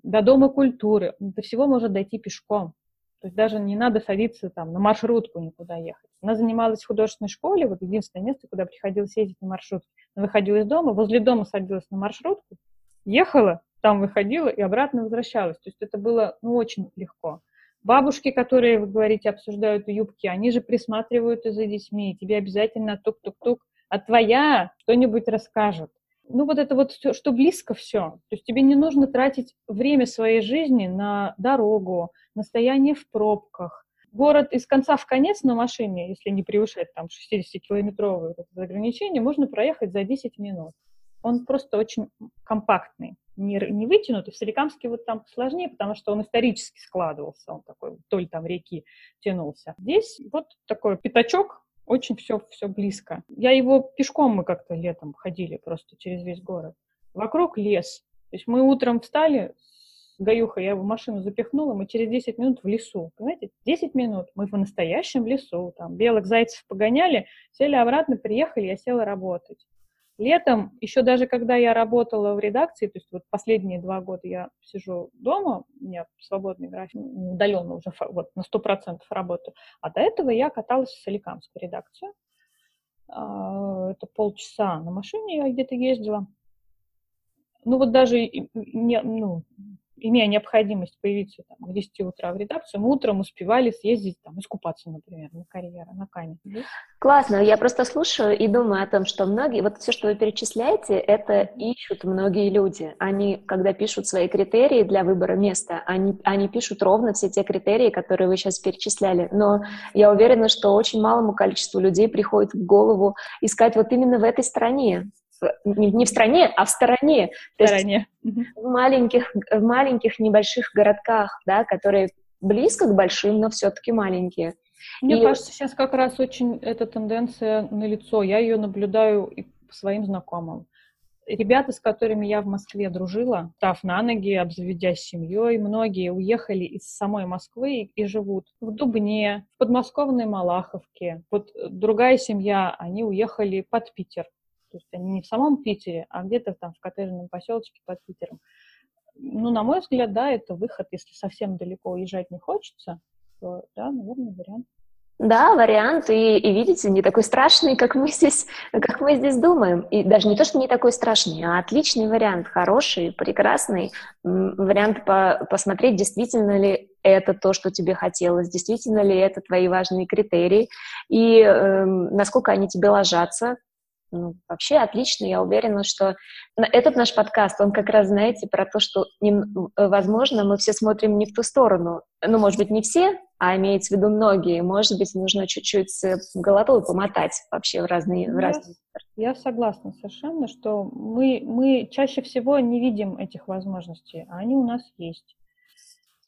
до Дома культуры. До всего может дойти пешком. То есть даже не надо садиться там на маршрутку никуда ехать. Она занималась в художественной школе, вот единственное место, куда приходилось ездить на маршрутке. Она выходила из дома, возле дома садилась на маршрутку, ехала, там выходила и обратно возвращалась. То есть это было ну, очень легко. Бабушки, которые, вы говорите, обсуждают юбки, они же присматривают и за детьми. Тебе обязательно тук-тук-тук, а твоя что-нибудь расскажет. Ну вот это вот все, что близко все. То есть тебе не нужно тратить время своей жизни на дорогу, на стояние в пробках. Город из конца в конец на машине, если не превышать там 60-километровые вот ограничения, можно проехать за 10 минут. Он просто очень компактный не, не вытянутый. В Соликамске вот там сложнее, потому что он исторически складывался, он такой вдоль там реки тянулся. Здесь вот такой пятачок, очень все, все близко. Я его пешком мы как-то летом ходили просто через весь город. Вокруг лес. То есть мы утром встали с Гаюхой, я его машину запихнула, мы через 10 минут в лесу. Понимаете? 10 минут. Мы в настоящем лесу. Там белых зайцев погоняли, сели обратно, приехали, я села работать. Летом, еще даже когда я работала в редакции, то есть вот последние два года я сижу дома, у меня свободный график, удаленно уже вот на сто процентов работаю, а до этого я каталась в Соликамскую редакцию. А, это полчаса на машине я где-то ездила. Ну вот даже не, ну, имея необходимость появиться там, к 10 утра в редакцию, мы утром успевали съездить, там, искупаться, например, на карьеру, на Каме. Классно. Я просто слушаю и думаю о том, что многие, вот все, что вы перечисляете, это ищут многие люди. Они, когда пишут свои критерии для выбора места, они, они пишут ровно все те критерии, которые вы сейчас перечисляли. Но я уверена, что очень малому количеству людей приходит в голову искать вот именно в этой стране, не в стране, а в стороне. В стороне. в маленьких, в маленьких небольших городках, да, которые близко к большим, но все-таки маленькие. Мне и... кажется, сейчас как раз очень эта тенденция на лицо. Я ее наблюдаю и по своим знакомым. Ребята, с которыми я в Москве дружила, став на ноги, обзаведясь семьей, многие уехали из самой Москвы и живут в Дубне, в подмосковной Малаховке. Вот другая семья, они уехали под Питер. То есть они не в самом Питере, а где-то там в коттеджном поселочке под Питером. Ну, на мой взгляд, да, это выход, если совсем далеко уезжать не хочется, то, да, наверное, вариант. Да, вариант, и, и видите, не такой страшный, как мы здесь, как мы здесь думаем. И даже не то, что не такой страшный, а отличный вариант, хороший, прекрасный вариант по, посмотреть, действительно ли это то, что тебе хотелось, действительно ли это твои важные критерии, и э, насколько они тебе ложатся, ну, вообще отлично, я уверена, что этот наш подкаст, он как раз, знаете, про то, что, не, возможно, мы все смотрим не в ту сторону. Ну, может быть, не все, а имеется в виду многие. Может быть, нужно чуть-чуть головой помотать вообще в разные... В разные... Я, я согласна совершенно, что мы, мы чаще всего не видим этих возможностей, а они у нас есть.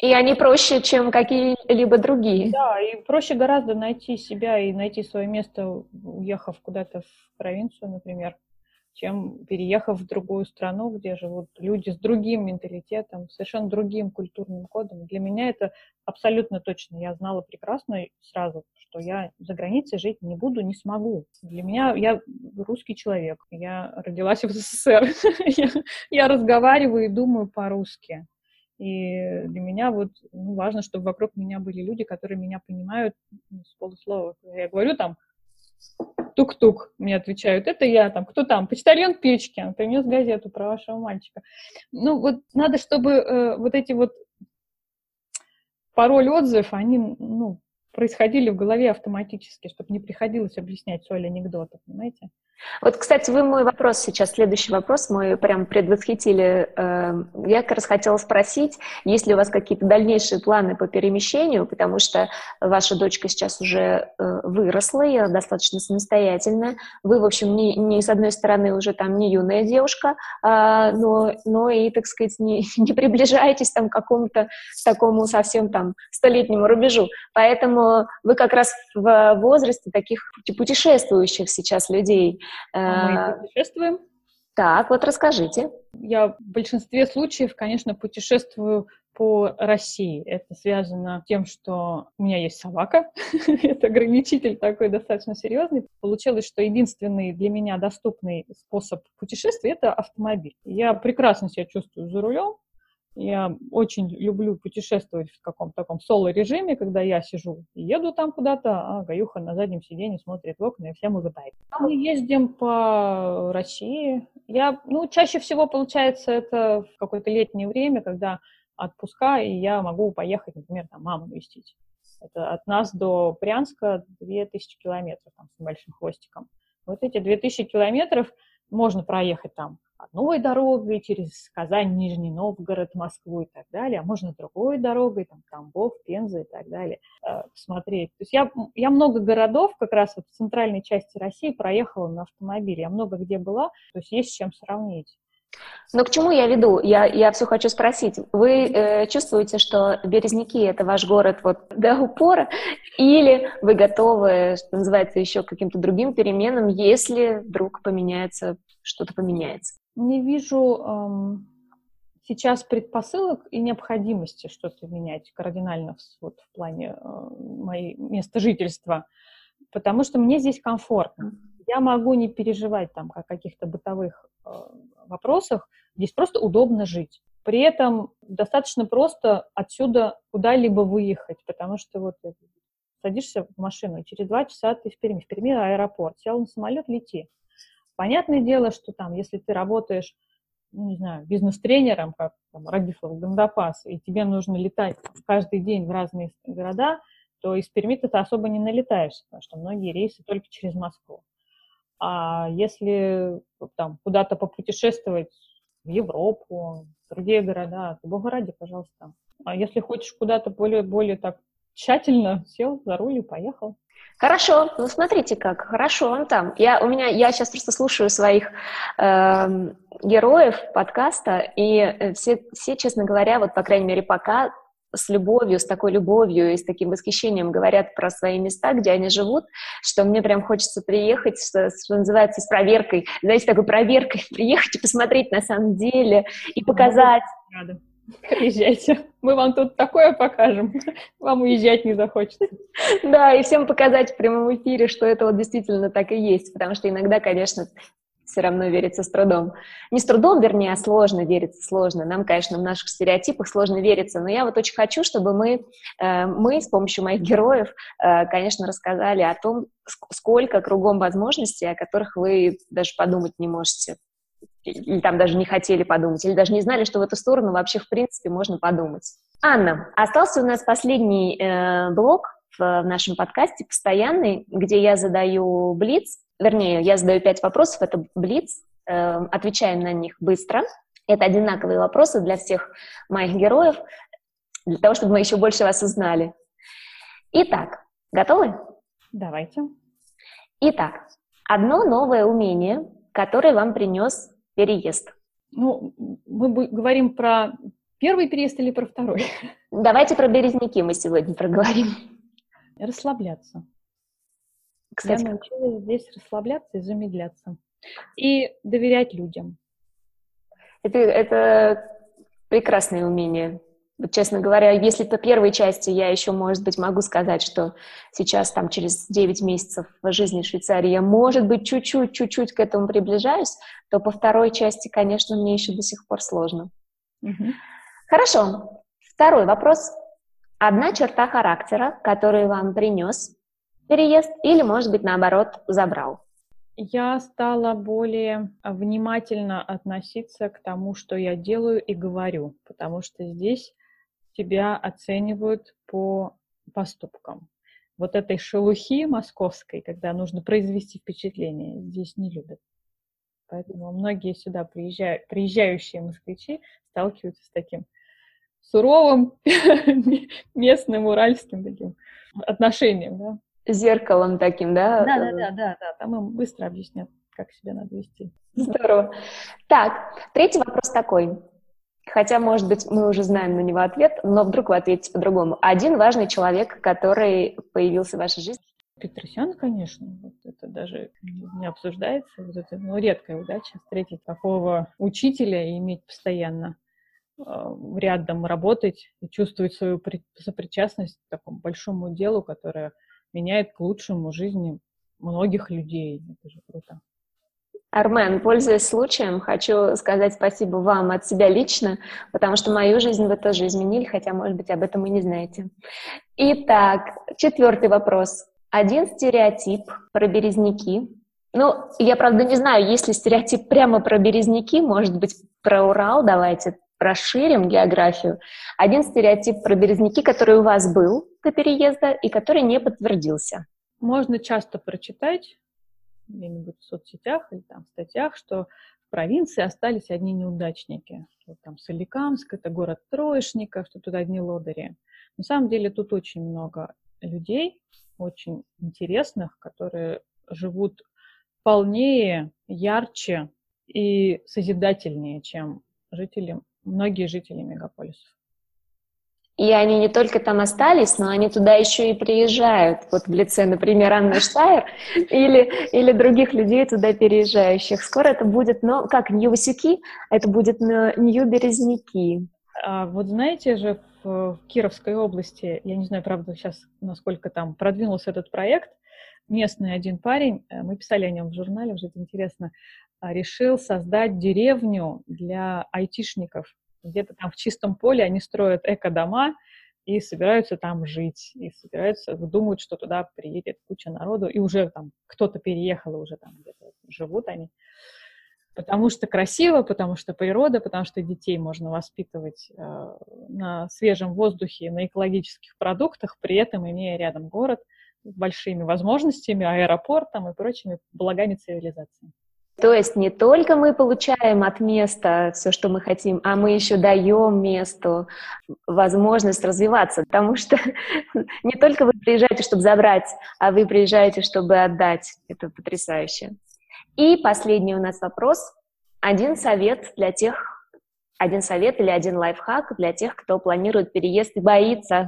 И они проще, чем какие-либо другие. Да, и проще гораздо найти себя и найти свое место, уехав куда-то в провинцию, например, чем переехав в другую страну, где живут люди с другим менталитетом, совершенно другим культурным кодом. Для меня это абсолютно точно. Я знала прекрасно сразу, что я за границей жить не буду, не смогу. Для меня я русский человек. Я родилась в СССР. *laughs* Я разговариваю и думаю по-русски. И для меня вот ну, важно, чтобы вокруг меня были люди, которые меня понимают ну, с полуслова. Я говорю там тук-тук, мне отвечают, это я там, кто там, почтальон Печкин, принес газету про вашего мальчика. Ну вот надо, чтобы э, вот эти вот пароль отзыв, они, ну, происходили в голове автоматически, чтобы не приходилось объяснять соль анекдота, понимаете? Вот, кстати, вы мой вопрос сейчас, следующий вопрос, мы прям предвосхитили. Эм, я как раз хотела спросить, есть ли у вас какие-то дальнейшие планы по перемещению, потому что ваша дочка сейчас уже э, выросла, и достаточно самостоятельная. Вы, в общем, не, не с одной стороны уже там не юная девушка, а, но, но и, так сказать, не, *laughs* не приближаетесь там к какому-то такому совсем там столетнему рубежу. Поэтому вы как раз в возрасте таких путешествующих сейчас людей. А мы э, путешествуем. Так, вот расскажите. Я в большинстве случаев, конечно, путешествую по России. Это связано с тем, что у меня есть собака. *laughs* это ограничитель такой достаточно серьезный. Получилось, что единственный для меня доступный способ путешествия — это автомобиль. Я прекрасно себя чувствую за рулем, Я очень люблю путешествовать в каком-то таком соло-режиме, когда я сижу и еду там куда-то, а Гаюха на заднем сиденье смотрит в окна и всем улыбает. Мы ездим по России. Я, ну, чаще всего, получается, это в какое-то летнее время, когда отпуска, и я могу поехать, например, там, маму навестить. Это от нас до Брянска 2000 километров там, с небольшим хвостиком. Вот эти 2000 километров можно проехать там одной дорогой через Казань, Нижний Новгород, Москву и так далее, а можно другой дорогой, там, Тамбов, Пенза и так далее, э, смотреть. То есть я, я много городов как раз вот в центральной части России проехала на автомобиле, я много где была, то есть есть с чем сравнить. Но к чему я веду? Я, я все хочу спросить. Вы э, чувствуете, что Березники – это ваш город вот до упора, или вы готовы, что называется, еще к каким-то другим переменам, если вдруг поменяется, что-то поменяется? Не вижу эм, сейчас предпосылок и необходимости что-то менять кардинально вот, в плане э, моей места жительства, потому что мне здесь комфортно. Я могу не переживать там о каких-то бытовых э, вопросах, здесь просто удобно жить. При этом достаточно просто отсюда куда-либо выехать, потому что вот садишься в машину, и через два часа ты в Перми. В Перми аэропорт. Сел на самолет, лети. Понятное дело, что там, если ты работаешь, ну, не знаю, бизнес-тренером, как там, Радифов Гандапас, и тебе нужно летать каждый день в разные города, то из Перми ты особо не налетаешь, потому что многие рейсы только через Москву. А если там куда-то попутешествовать в Европу, в другие города, то бога ради, пожалуйста. А если хочешь куда-то более, более так тщательно, сел за руль и поехал. Хорошо, ну смотрите как, хорошо он там. Я, у меня, я сейчас просто слушаю своих э, героев подкаста, и э, все, все, честно говоря, вот, по крайней мере, пока с любовью, с такой любовью и с таким восхищением говорят про свои места, где они живут, что мне прям хочется приехать, что, что называется, с проверкой, знаете, такой проверкой, *laughs* приехать и посмотреть на самом деле, и показать. Рада. Приезжайте. Мы вам тут такое покажем. Вам уезжать не захочется. Да, и всем показать в прямом эфире, что это вот действительно так и есть. Потому что иногда, конечно, все равно верится с трудом. Не с трудом, вернее, а сложно верится, сложно. Нам, конечно, в наших стереотипах сложно вериться, но я вот очень хочу, чтобы мы, э, мы с помощью моих героев, э, конечно, рассказали о том, сколько кругом возможностей, о которых вы даже подумать не можете. Или там даже не хотели подумать, или даже не знали, что в эту сторону вообще, в принципе, можно подумать. Анна, остался у нас последний э, блок в, в нашем подкасте, постоянный, где я задаю блиц вернее, я задаю пять вопросов, это блиц, э, отвечаем на них быстро. Это одинаковые вопросы для всех моих героев, для того, чтобы мы еще больше вас узнали. Итак, готовы? Давайте. Итак, одно новое умение, которое вам принес переезд. Ну, мы говорим про первый переезд или про второй? Давайте про березники мы сегодня проговорим. Расслабляться. Кстати, я научилась здесь расслабляться и замедляться. И доверять людям. Это, это прекрасное умение. Вот, честно говоря, если по первой части я еще, может быть, могу сказать, что сейчас, там, через 9 месяцев в жизни в Швейцарии я, может быть, чуть-чуть, чуть-чуть к этому приближаюсь, то по второй части, конечно, мне еще до сих пор сложно. Угу. Хорошо. Второй вопрос. Одна черта характера, которую вам принес переезд или, может быть, наоборот, забрал? Я стала более внимательно относиться к тому, что я делаю и говорю, потому что здесь тебя оценивают по поступкам. Вот этой шелухи московской, когда нужно произвести впечатление, здесь не любят. Поэтому многие сюда приезжают, приезжающие москвичи сталкиваются с таким суровым *laughs* местным уральским таким отношением, да зеркалом таким, да? Да, да, да, да, да. Там им быстро объяснят, как себя надо вести. Здорово. Так, третий вопрос такой. Хотя, может быть, мы уже знаем на него ответ, но вдруг вы ответите по-другому. Один важный человек, который появился в вашей жизни? Петросян, конечно. Вот это даже не обсуждается. Вот это ну, редкая удача встретить такого учителя и иметь постоянно э, рядом работать и чувствовать свою сопричастность к такому большому делу, которое меняет к лучшему жизни многих людей. Это же круто. Армен, пользуясь случаем, хочу сказать спасибо вам от себя лично, потому что мою жизнь вы тоже изменили, хотя, может быть, об этом и не знаете. Итак, четвертый вопрос. Один стереотип про березники. Ну, я, правда, не знаю, есть ли стереотип прямо про березники, может быть, про Урал, давайте расширим географию. Один стереотип про березники, который у вас был до переезда и который не подтвердился. Можно часто прочитать где-нибудь в соцсетях или там в статьях, что в провинции остались одни неудачники. Что там Соликамск, это город троечников, что тут одни лодыри. На самом деле тут очень много людей, очень интересных, которые живут полнее, ярче и созидательнее, чем жители, многие жители мегаполисов. И они не только там остались, но они туда еще и приезжают. Вот в лице, например, Анны Штайр *laughs* или, или других людей туда переезжающих. Скоро это будет, ну, как, Нью-Васюки, это будет Нью-Березники. А вот знаете же, в, в Кировской области, я не знаю, правда, сейчас, насколько там продвинулся этот проект, местный один парень, э, мы писали о нем в журнале, уже это интересно, а, решил создать деревню для айтишников где-то там в чистом поле они строят эко-дома и собираются там жить, и собираются, думают, что туда приедет куча народу, и уже там кто-то переехал, уже там где-то живут они. Потому что красиво, потому что природа, потому что детей можно воспитывать э, на свежем воздухе, на экологических продуктах, при этом имея рядом город с большими возможностями, аэропортом и прочими благами цивилизации. То есть не только мы получаем от места все, что мы хотим, а мы еще даем месту возможность развиваться, потому что *laughs* не только вы приезжаете, чтобы забрать, а вы приезжаете, чтобы отдать. Это потрясающе. И последний у нас вопрос. Один совет для тех, один совет или один лайфхак для тех, кто планирует переезд и боится.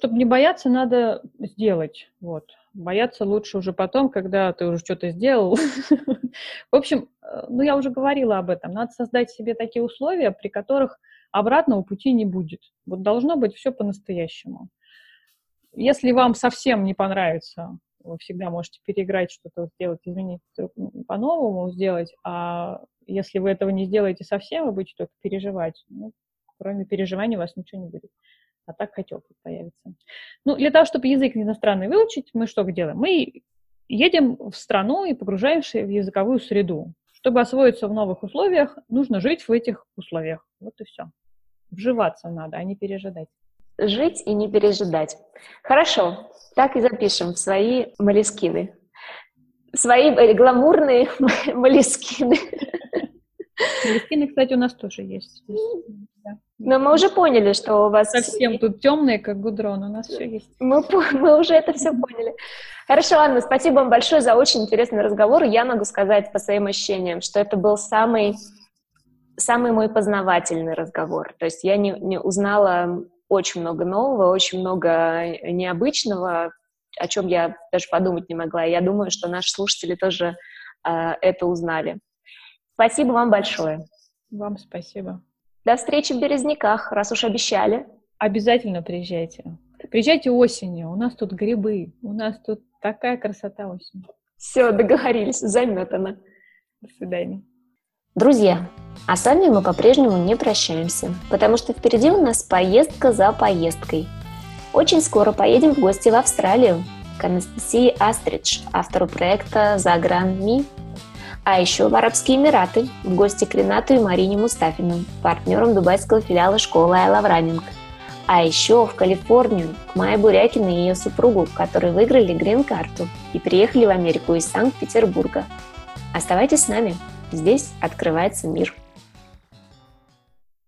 Чтобы не бояться, надо сделать. Вот Бояться лучше уже потом, когда ты уже что-то сделал. *laughs* В общем, э, ну я уже говорила об этом. Надо создать себе такие условия, при которых обратного пути не будет. Вот должно быть все по-настоящему. Если вам совсем не понравится, вы всегда можете переиграть что-то, сделать, изменить, по-новому сделать, а если вы этого не сделаете совсем, вы будете только переживать, ну, кроме переживаний у вас ничего не будет а так хоть опыт появится. Ну, для того, чтобы язык иностранный выучить, мы что делаем? Мы едем в страну и погружаемся в языковую среду. Чтобы освоиться в новых условиях, нужно жить в этих условиях. Вот и все. Вживаться надо, а не пережидать. Жить и не пережидать. Хорошо, так и запишем в свои молескины. Свои э, гламурные *laughs* молескины. Молескины, кстати, у нас тоже есть. Но мы уже поняли, что у вас... Совсем тут темные, как гудрон, у нас все есть. Мы, мы уже это все поняли. Хорошо, Анна, спасибо вам большое за очень интересный разговор. Я могу сказать по своим ощущениям, что это был самый, самый мой познавательный разговор. То есть я не, не узнала очень много нового, очень много необычного, о чем я даже подумать не могла. Я думаю, что наши слушатели тоже э, это узнали. Спасибо вам большое. Вам спасибо. До встречи в Березняках, раз уж обещали. Обязательно приезжайте. Приезжайте осенью, у нас тут грибы, у нас тут такая красота осенью. Все, договорились, заметано. До свидания. Друзья, а с вами мы по-прежнему не прощаемся, потому что впереди у нас поездка за поездкой. Очень скоро поедем в гости в Австралию к Анастасии Астридж, автору проекта «Загран Ми», а еще в Арабские Эмираты, в гости к Ренату и Марине Мустафиным, партнерам дубайского филиала школы Love Running. А еще в Калифорнию, к Майе Бурякиной и ее супругу, которые выиграли грин-карту и приехали в Америку из Санкт-Петербурга. Оставайтесь с нами, здесь открывается мир.